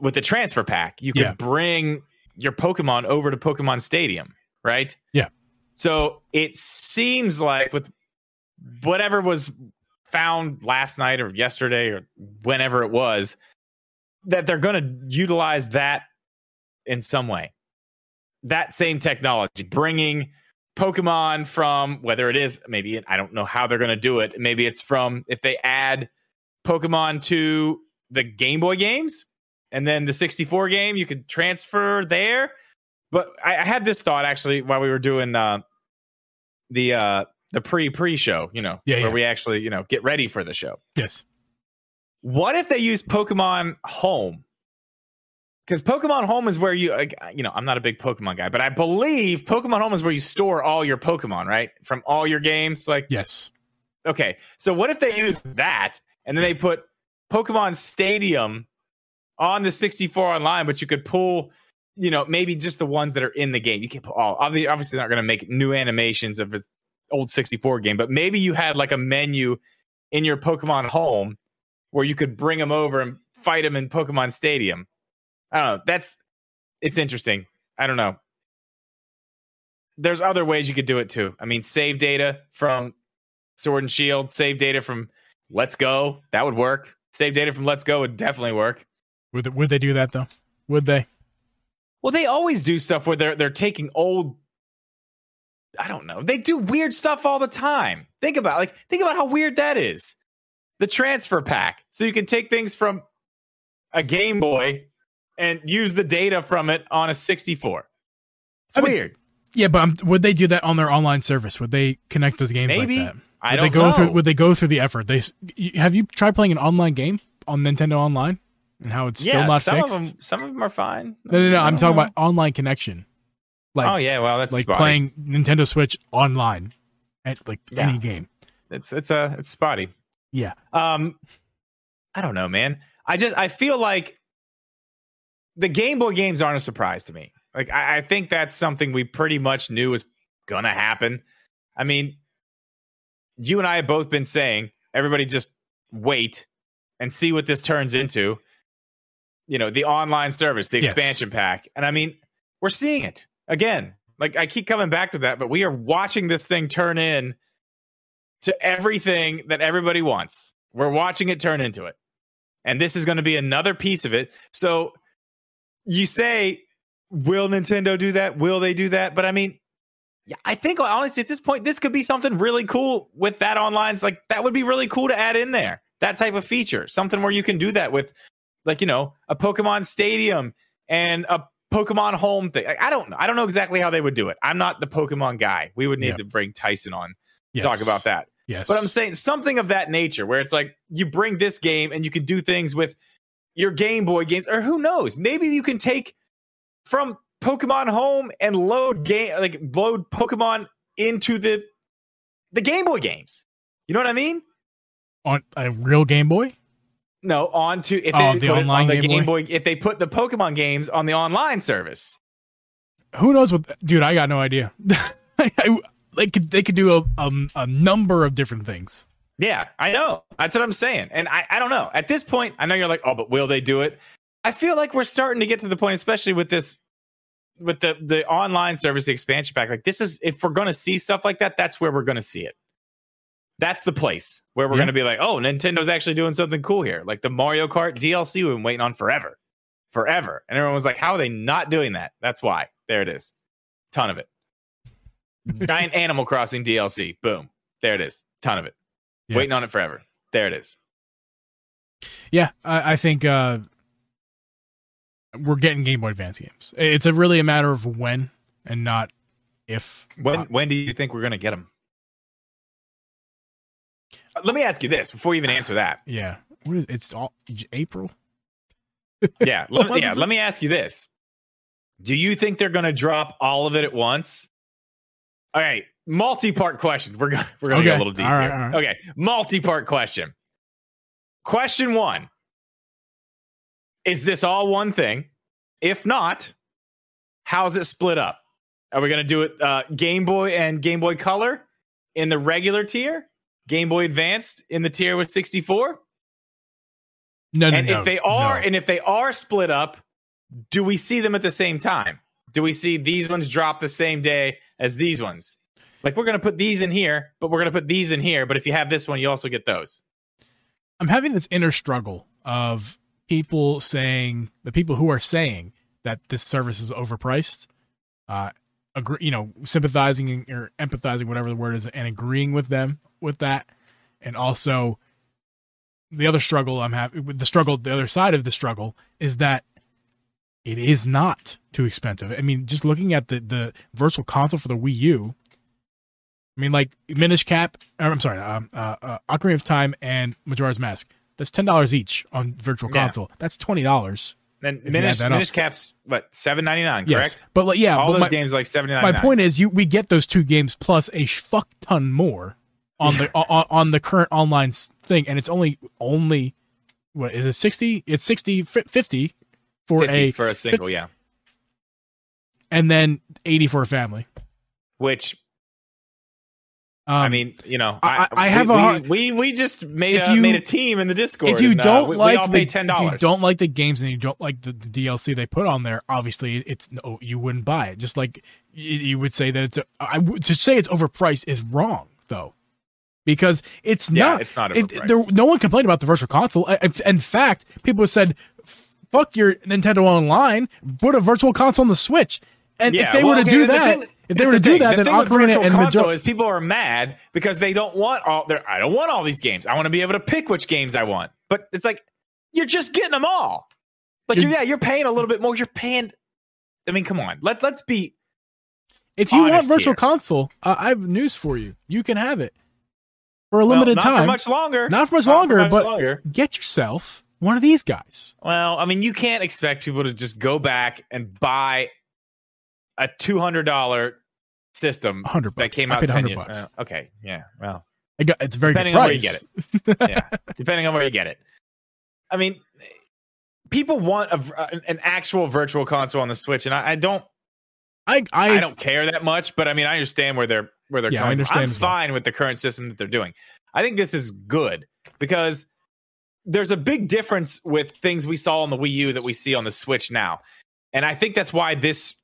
S2: with the transfer pack. You could yeah. bring your Pokemon over to Pokemon Stadium, right?
S1: Yeah.
S2: So it seems like with whatever was found last night or yesterday or whenever it was, that they're going to utilize that in some way that same technology, bringing Pokemon from whether it is maybe I don't know how they're going to do it. Maybe it's from if they add Pokemon to the Game Boy games and then the 64 game, you could transfer there. But I, I had this thought actually while we were doing uh, the uh, the pre pre show, you know,
S1: yeah,
S2: where
S1: yeah.
S2: we actually you know get ready for the show.
S1: Yes.
S2: What if they use Pokemon Home because Pokemon Home is where you, like, you know, I'm not a big Pokemon guy, but I believe Pokemon Home is where you store all your Pokemon, right? From all your games. Like,
S1: yes.
S2: Okay. So what if they use that and then they put Pokemon Stadium on the 64 online, but you could pull, you know, maybe just the ones that are in the game. You can't pull all. Obviously, they're not going to make new animations of an old 64 game, but maybe you had like a menu in your Pokemon Home where you could bring them over and fight them in Pokemon Stadium I don't know. That's it's interesting. I don't know. There's other ways you could do it too. I mean, save data from Sword and Shield, save data from Let's Go. That would work. Save data from Let's Go would definitely work.
S1: Would they, would they do that though? Would they?
S2: Well, they always do stuff where they're they're taking old I don't know. They do weird stuff all the time. Think about like think about how weird that is. The transfer pack. So you can take things from a Game Boy and use the data from it on a 64. It's I weird. Mean,
S1: yeah, but um, would they do that on their online service? Would they connect those games Maybe. like that? Would
S2: I
S1: don't
S2: they go
S1: know. through would they go through the effort? They have you tried playing an online game on Nintendo Online and how it's still
S2: yeah,
S1: not
S2: some
S1: fixed?
S2: Of them, some of them are fine.
S1: No, no, no. I'm talking about online connection.
S2: Like, oh yeah, well that's
S1: like
S2: spotty.
S1: playing Nintendo Switch online at like yeah. any game.
S2: It's it's a uh, it's spotty.
S1: Yeah.
S2: Um, I don't know, man. I just I feel like the Game Boy games aren't a surprise to me. Like I, I think that's something we pretty much knew was gonna happen. I mean, you and I have both been saying everybody just wait and see what this turns into. You know, the online service, the expansion yes. pack. And I mean, we're seeing it again. Like I keep coming back to that, but we are watching this thing turn in to everything that everybody wants. We're watching it turn into it. And this is going to be another piece of it. So you say, will Nintendo do that? Will they do that? But I mean, yeah, I think honestly at this point, this could be something really cool with that online. It's like that would be really cool to add in there. That type of feature, something where you can do that with, like you know, a Pokemon Stadium and a Pokemon Home thing. I don't know. I don't know exactly how they would do it. I'm not the Pokemon guy. We would need yeah. to bring Tyson on to yes. talk about that.
S1: Yes.
S2: But I'm saying something of that nature where it's like you bring this game and you can do things with your Game Boy games, or who knows? Maybe you can take from Pokemon Home and load game like load Pokemon into the the Game Boy games. You know what I mean?
S1: On a real Game Boy?
S2: No, on to if
S1: Oh,
S2: they
S1: the
S2: put it on the
S1: Game
S2: Game
S1: Boy?
S2: Boy. If they put the Pokemon games on the online service,
S1: Who knows what? Dude, I got no idea. [laughs] I- they could they could do a, a a number of different things.
S2: yeah, I know. That's what I'm saying. And I, I don't know. At this point, I know you're like, oh, but will they do it? I feel like we're starting to get to the point, especially with this, with the the online service the expansion pack. Like this is if we're going to see stuff like that, that's where we're going to see it. That's the place where we're
S1: Yeah.
S2: going to be like, oh, Nintendo's actually doing something cool here. Like the Mario Kart DLC we've been waiting on forever, forever, and everyone was like, how are they not doing that? That's why. There it is, ton of it. [laughs] Giant Animal Crossing DLC, boom, there it is, ton of it.
S1: Yeah.
S2: Waiting on it forever. There it is.
S1: Yeah, I, I think uh, we're getting Game Boy Advance games. It's a really a matter of when and not if.
S2: When
S1: Uh,
S2: when do you think we're going to get them? Let me ask you this before you even answer that.
S1: yeah, what is it's all April?
S2: Yeah, [laughs] let, yeah. Let me ask you this: Do you think they're going to drop all of it at once? All right, multi-part question. We're going we're going to get a little deep
S1: All right,
S2: here.
S1: all right.
S2: Okay, multi-part question. Question one: Is this all one thing? If not, how's it split up? Are we going to do it uh, Game Boy and Game Boy Color in the regular tier? Game Boy Advanced in the tier with 64?
S1: No, no,
S2: and
S1: no.
S2: if they are
S1: no.
S2: and if they are split up do we see them at the same time do we see these ones drop the same day as these ones like we're going to put these in here but we're going to put these in here but if you have this one you also get those
S1: I'm having this inner struggle of people saying the people who are saying that this service is overpriced, uh, agree, you know, sympathizing or empathizing, whatever the word is, and agreeing with them with that, and also the other struggle I'm having with the struggle, the other side of the struggle is that it is not too expensive. I mean, just looking at the the virtual console for the Wii U. I mean, like Minish Cap. Or, I'm sorry, um, uh, uh, Ocarina of Time and Majora's Mask. That's ten dollars each on Virtual
S2: Yeah.
S1: Console. That's twenty dollars.
S2: Then Minish,
S1: add that up.
S2: Minish caps what 7.99
S1: Yes,
S2: correct
S1: but like, yeah,
S2: all
S1: but
S2: those
S1: my,
S2: games like 7.99
S1: my point is, you we get those two games plus a fuck ton more on the on, on the current online thing, and it's only only what is it sixty? It's 60, 50 for
S2: 50
S1: a
S2: for a single yeah
S1: and then eighty for a family.
S2: which
S1: Um,
S2: I mean, you know,
S1: I- I have
S2: we,
S1: a hard-
S2: we, we we just made a
S1: you-
S2: made a team in the Discord.
S1: if you
S2: and, uh,
S1: don't
S2: we,
S1: like
S2: we
S1: the,
S2: ten
S1: if you don't like the games and you don't like the, the DLC they put on there, obviously it's no, you wouldn't buy it. Just like you, you would say that it's a, I would to say it's overpriced is wrong though, because it's
S2: Yeah,
S1: not.
S2: it's not
S1: it- there, no one complained about the virtual console. I- I- In fact, people said, "Fuck your Nintendo Online, put a virtual console on the Switch." And if they
S2: well,
S1: were to
S2: okay,
S1: do that,
S2: thing-
S1: if they were to
S2: the
S1: do
S2: thing.
S1: that,
S2: the
S1: then
S2: thing with
S1: Ocarina
S2: Virtual
S1: and
S2: console
S1: Major-
S2: is people are mad because they don't want all. Their, I don't want all these games. I want to be able to pick which games I want. But it's like you're just getting them all. But
S1: You're-
S2: you're, yeah, you're paying a little bit more. You're paying. I mean, come on. Let let's be.
S1: if you want virtual
S2: here.
S1: console, uh, I have news for you. You can have it for a
S2: well,
S1: limited
S2: not
S1: time.
S2: for much longer.
S1: Not for much
S2: Not for
S1: longer,
S2: much
S1: but
S2: longer.
S1: get yourself one of these guys.
S2: Well, I mean, you can't expect people to just go back and buy a two hundred dollar system
S1: A hundred
S2: that came
S1: I
S2: out
S1: a
S2: years.
S1: bucks.
S2: uh, okay, yeah. Well,
S1: I got, it's very
S2: Depending
S1: good
S2: on where you get [laughs] yeah, depending on where you get it. I mean, people want a, an actual virtual console on the Switch, and I, I don't.
S1: I, I,
S2: I don't care that much, but I mean, I understand where they're where they're
S1: Yeah, I
S2: coming.
S1: understand
S2: from. I'm
S1: as well.
S2: fine with the current system that they're doing. I think this is good because there's a big difference with things we saw on the Wii U that we see on the Switch now, and I think that's why this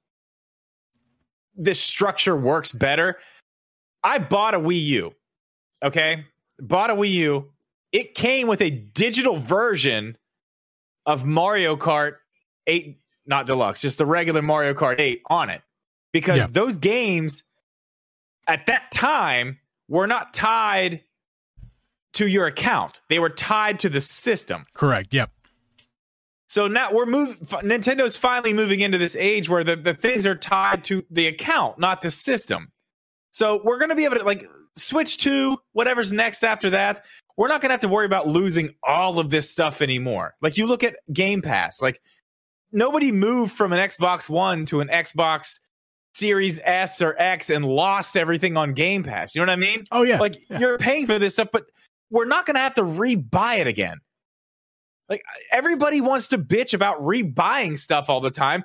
S2: this structure works better. I bought a Wii U, okay, bought a Wii U. It came with a digital version of Mario Kart 8, not deluxe, just the regular Mario Kart 8 on it. Because
S1: Yeah.
S2: those games at that time were not tied to your account. They were tied to the system.
S1: correct. Yep.
S2: So now we're moving. Nintendo's finally moving into this age where the, the things are tied to the account, not the system. So we're going to be able to like switch to whatever's next after that. We're not going to have to worry about losing all of this stuff anymore. Like you look at Game Pass, like nobody moved from an Xbox One to an Xbox Series S or X and lost everything on Game Pass. You know what I mean?
S1: Oh yeah.
S2: like
S1: yeah.
S2: you're paying for this stuff, but we're not going to have to re-buy it again. Like everybody wants to bitch about rebuying stuff all the time.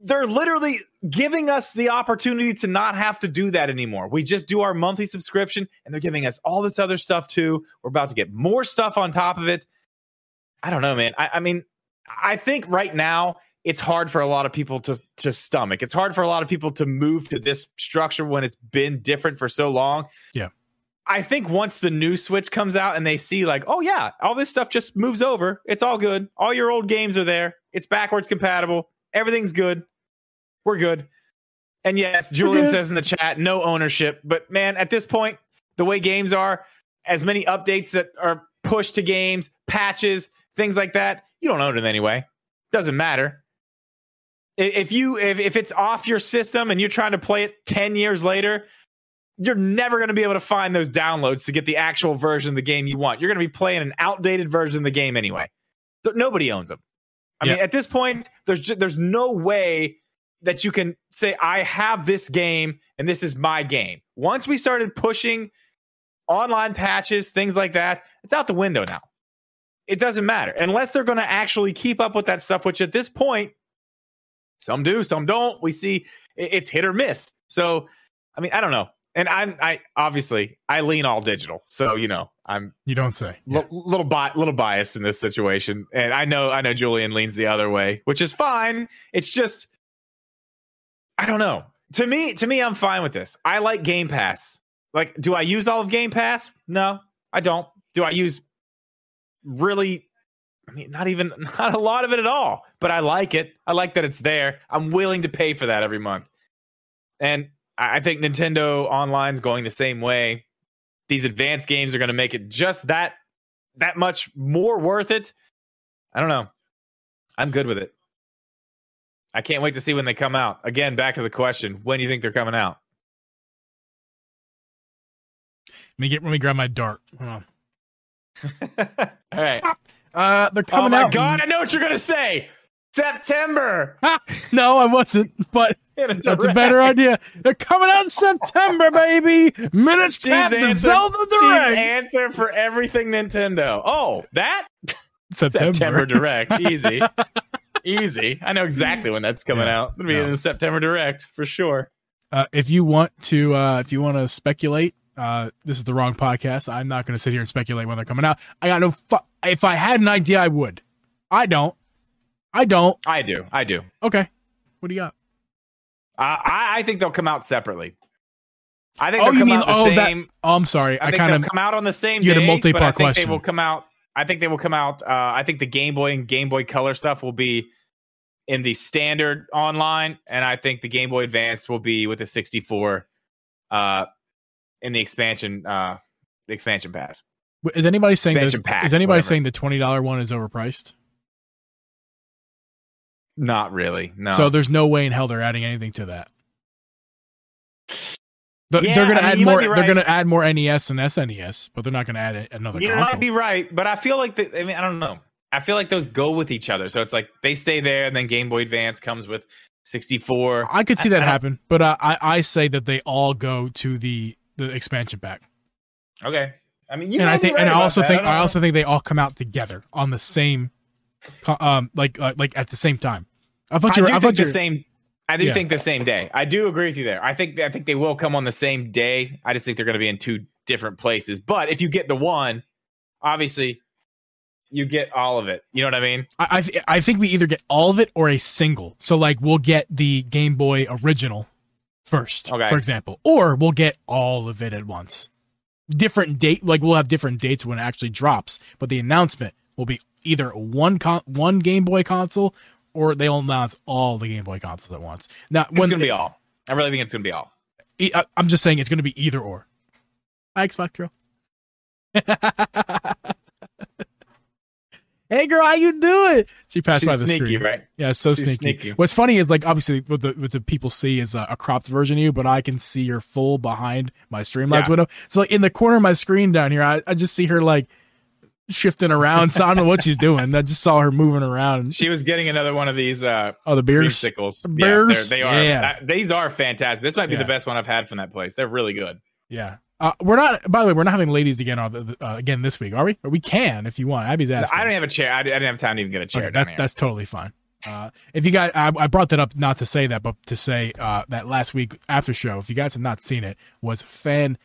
S2: They're literally giving us the opportunity to not have to do that anymore. We just do our monthly subscription and they're giving us all this other stuff too. We're about to get more stuff on top of it. I don't know, man. I, I mean, I think right now it's hard for a lot of people to to stomach. It's hard for a lot of people to move to this structure when it's been different for so long.
S1: Yeah.
S2: I think once the new Switch comes out and they see like, oh yeah, all this stuff just moves over. It's all good. All your old games are there. It's backwards compatible. Everything's good. We're good. And yes, Julian says in the chat, no ownership. But man, at this point, the way games are, as many updates that are pushed to games, patches, things like that, you don't own them anyway. Doesn't matter. If you if, if it's off your system and you're trying to play it 10 years later, you're never going to be able to find those downloads to get the actual version of the game you want. You're going to be playing an outdated version of the game anyway. Nobody owns them. I yeah. mean, at this point, there's just, there's no way that you can say I have this game and this is my game. Once we started pushing online patches, things like that, it's out the window now. It doesn't matter unless they're going to actually keep up with that stuff. Which at this point, some do, some don't. We see it's hit or miss. So, I mean, I don't know and I'm I obviously I lean all digital, so you know I'm
S1: you don't say
S2: yeah. l- little bi- little bias in this situation, and I know I know Julian leans the other way, which is fine. It's just I don't know. To me, to me, I'm fine with this. I like Game Pass. Like, do I use all of Game Pass? No, I don't. Do I use really? I mean, not even [laughs] not a lot of it at all. But I like it. I like that it's there. I'm willing to pay for that every month. And I think Nintendo Online's going the same way. These advanced games are going to make it just that that much more worth it. I don't know. I'm good with it. I can't wait to see when they come out. Again, back to the question: When do you think they're coming out?
S1: Let me get. Let me grab my dart. Hold on. [laughs]
S2: All right.
S1: Uh, they're coming
S2: out. Oh my
S1: out.
S2: god! I know what you're gonna say. September.
S1: no, I wasn't, but [laughs] that's a better idea. [laughs] They're coming out in September, baby. Minutes Chief's answer, Zelda Direct.
S2: Answer for everything Nintendo. Oh, that
S1: September,
S2: September Direct. [laughs] Easy, easy. I know exactly when that's coming yeah, out. It'll be no. in the September Direct for sure.
S1: Uh, if you want to, uh, if you want to speculate, uh, this is the wrong podcast. I'm not going to sit here and speculate when they're coming out. I got no. Fu- if I had an idea, I would. I don't. I don't.
S2: I do. I do.
S1: Okay. What do you got?
S2: Uh, I, I think they'll come out separately. I think. Oh, you mean oh same, that?
S1: Oh, I'm sorry.
S2: I, I
S1: kind of
S2: come out on the same.
S1: You
S2: day,
S1: had a multi-part question.
S2: They will come out. I think they will come out. Uh, I think the Game Boy and Game Boy Color stuff will be in the standard online, and I think the Game Boy Advance will be with the 64 uh, in the expansion. Uh, the expansion pass.
S1: Is anybody saying expansion pack, is anybody whatever. saying the twenty dollar one is overpriced?
S2: Not really. No.
S1: So there's no way in hell they're adding anything to that. They're, yeah, they're going to add more. Right. They're going to add more NES and SNES, but they're not going to add another. You console.
S2: might be right, but I feel like the, I mean I don't know. I feel like those go with each other. So it's like they stay there, and then Game Boy Advance comes with 64.
S1: I could see that happen, but uh, I I say that they all go to the the expansion pack.
S2: Okay, I mean,
S1: and I think,
S2: right
S1: and I also think
S2: I,
S1: I also think they all come out together on the same um, like uh, like at the same time.
S2: I thought you were. I, I thought the same. I do yeah. think the same day. I do agree with you there. I think I think they will come on the same day. I just think they're going to be in two different places. But if you get the one, obviously you get all of it. You know what I mean?
S1: I I, th- I think we either get all of it or a single. So like we'll get the Game Boy original first, okay. for example, or we'll get all of it at once. Different date, like we'll have different dates when it actually drops, but the announcement will be either one con- one Game Boy console or they'll announce all the Game Boy consoles at once. Now,
S2: when it's gonna be all. I really think it's gonna be all.
S1: I, am just saying it's gonna be either or. Hi, Xbox girl. [laughs] hey girl, how you doing? She passed
S2: She's
S1: by the
S2: sneaky,
S1: screen.
S2: right?
S1: Yeah, so sneaky. sneaky. What's funny is like obviously what the what the people see is a, a cropped version of you, but I can see your full behind my Streamlabs yeah. window. So like in the corner of my screen down here, I, I just see her like shifting around. So I don't know what she's doing. I just saw her moving around.
S2: She was getting another one of these. Uh,
S1: oh, the beers,
S2: sickles.
S1: Bears.
S2: Yeah, they are. Yeah. These are fantastic. This might be yeah. the best one I've had from that place. They're really good.
S1: Yeah. Uh, we're not. By the way, we're not having ladies again uh, again this week, are we? Or we can if you want. Abby's asking.
S2: I don't have a chair. I didn't have time to even get a chair.
S1: Okay, that, that's totally fine. Uh, if you guys, I, I, brought that up not to say that, but to say uh, that last week after show, if you guys have not seen it, was fantastic.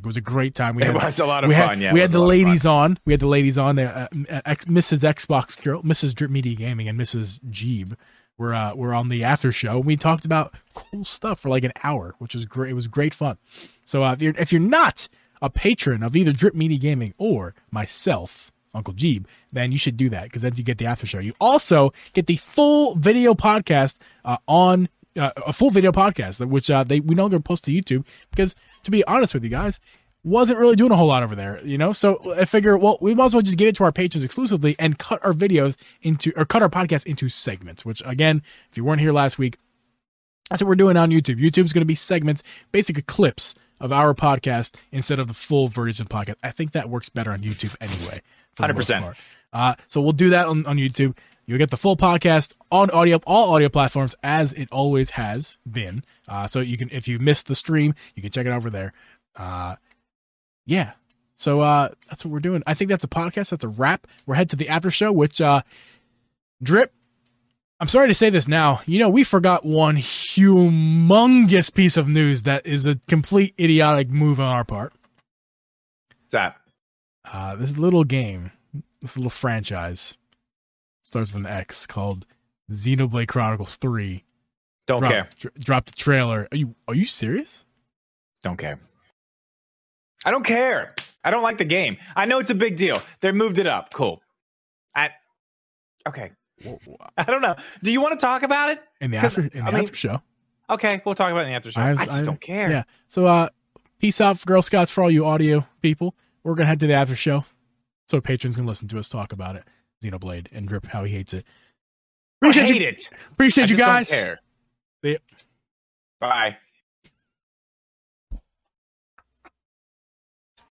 S1: It was a great time.
S2: We it had, was a lot of fun.
S1: Had,
S2: yeah,
S1: we had the ladies on. We had the ladies on. Uh, Mrs. Xbox Girl, Mrs. Drip Media Gaming, and Mrs. Geeb were uh, were on the after show. We talked about cool stuff for like an hour, which was great. It was great fun. So uh, if you're if you're not a patron of either Drip Media Gaming or myself, Uncle Geeb, then you should do that because then you get the after show. You also get the full video podcast uh, on uh, a full video podcast, which uh, they we no longer post to YouTube because, to be honest with you guys, wasn't really doing a whole lot over there, you know. So I figure, well, we might as well just give it to our patrons exclusively and cut our videos into or cut our podcast into segments. Which again, if you weren't here last week, that's what we're doing on YouTube. YouTube's going to be segments, basically clips of our podcast instead of the full version podcast. I think that works better on YouTube anyway.
S2: Hundred percent.
S1: Uh, so we'll do that on, on YouTube. You'll get the full podcast on audio, all audio platforms, as it always has been. Uh, so you can, if you missed the stream, you can check it over there. Uh, yeah. So uh, that's what we're doing. I think that's a podcast. That's a wrap. We're head to the after show, which uh, drip. I'm sorry to say this now. You know, we forgot one humongous piece of news that is a complete idiotic move on our part.
S2: What's that?
S1: Uh, this little game, this little franchise, starts with an X called Xenoblade Chronicles Three.
S2: Don't
S1: Drop,
S2: care.
S1: Dr- dropped the trailer. Are you Are you serious?
S2: Don't care. I don't care. I don't like the game. I know it's a big deal. They moved it up. Cool. I okay. [laughs] I don't know. Do you want to talk about it
S1: in the after in the I after mean, show?
S2: Okay, we'll talk about it in the after show. I, I just I, don't care.
S1: Yeah. So, uh, peace out, Girl Scouts, for all you audio people. We're gonna head to the after show, so patrons can listen to us talk about it. Xenoblade and Drip how he hates it.
S2: Appreciate I hate
S1: you,
S2: it.
S1: Appreciate you guys.
S2: Yeah. Bye.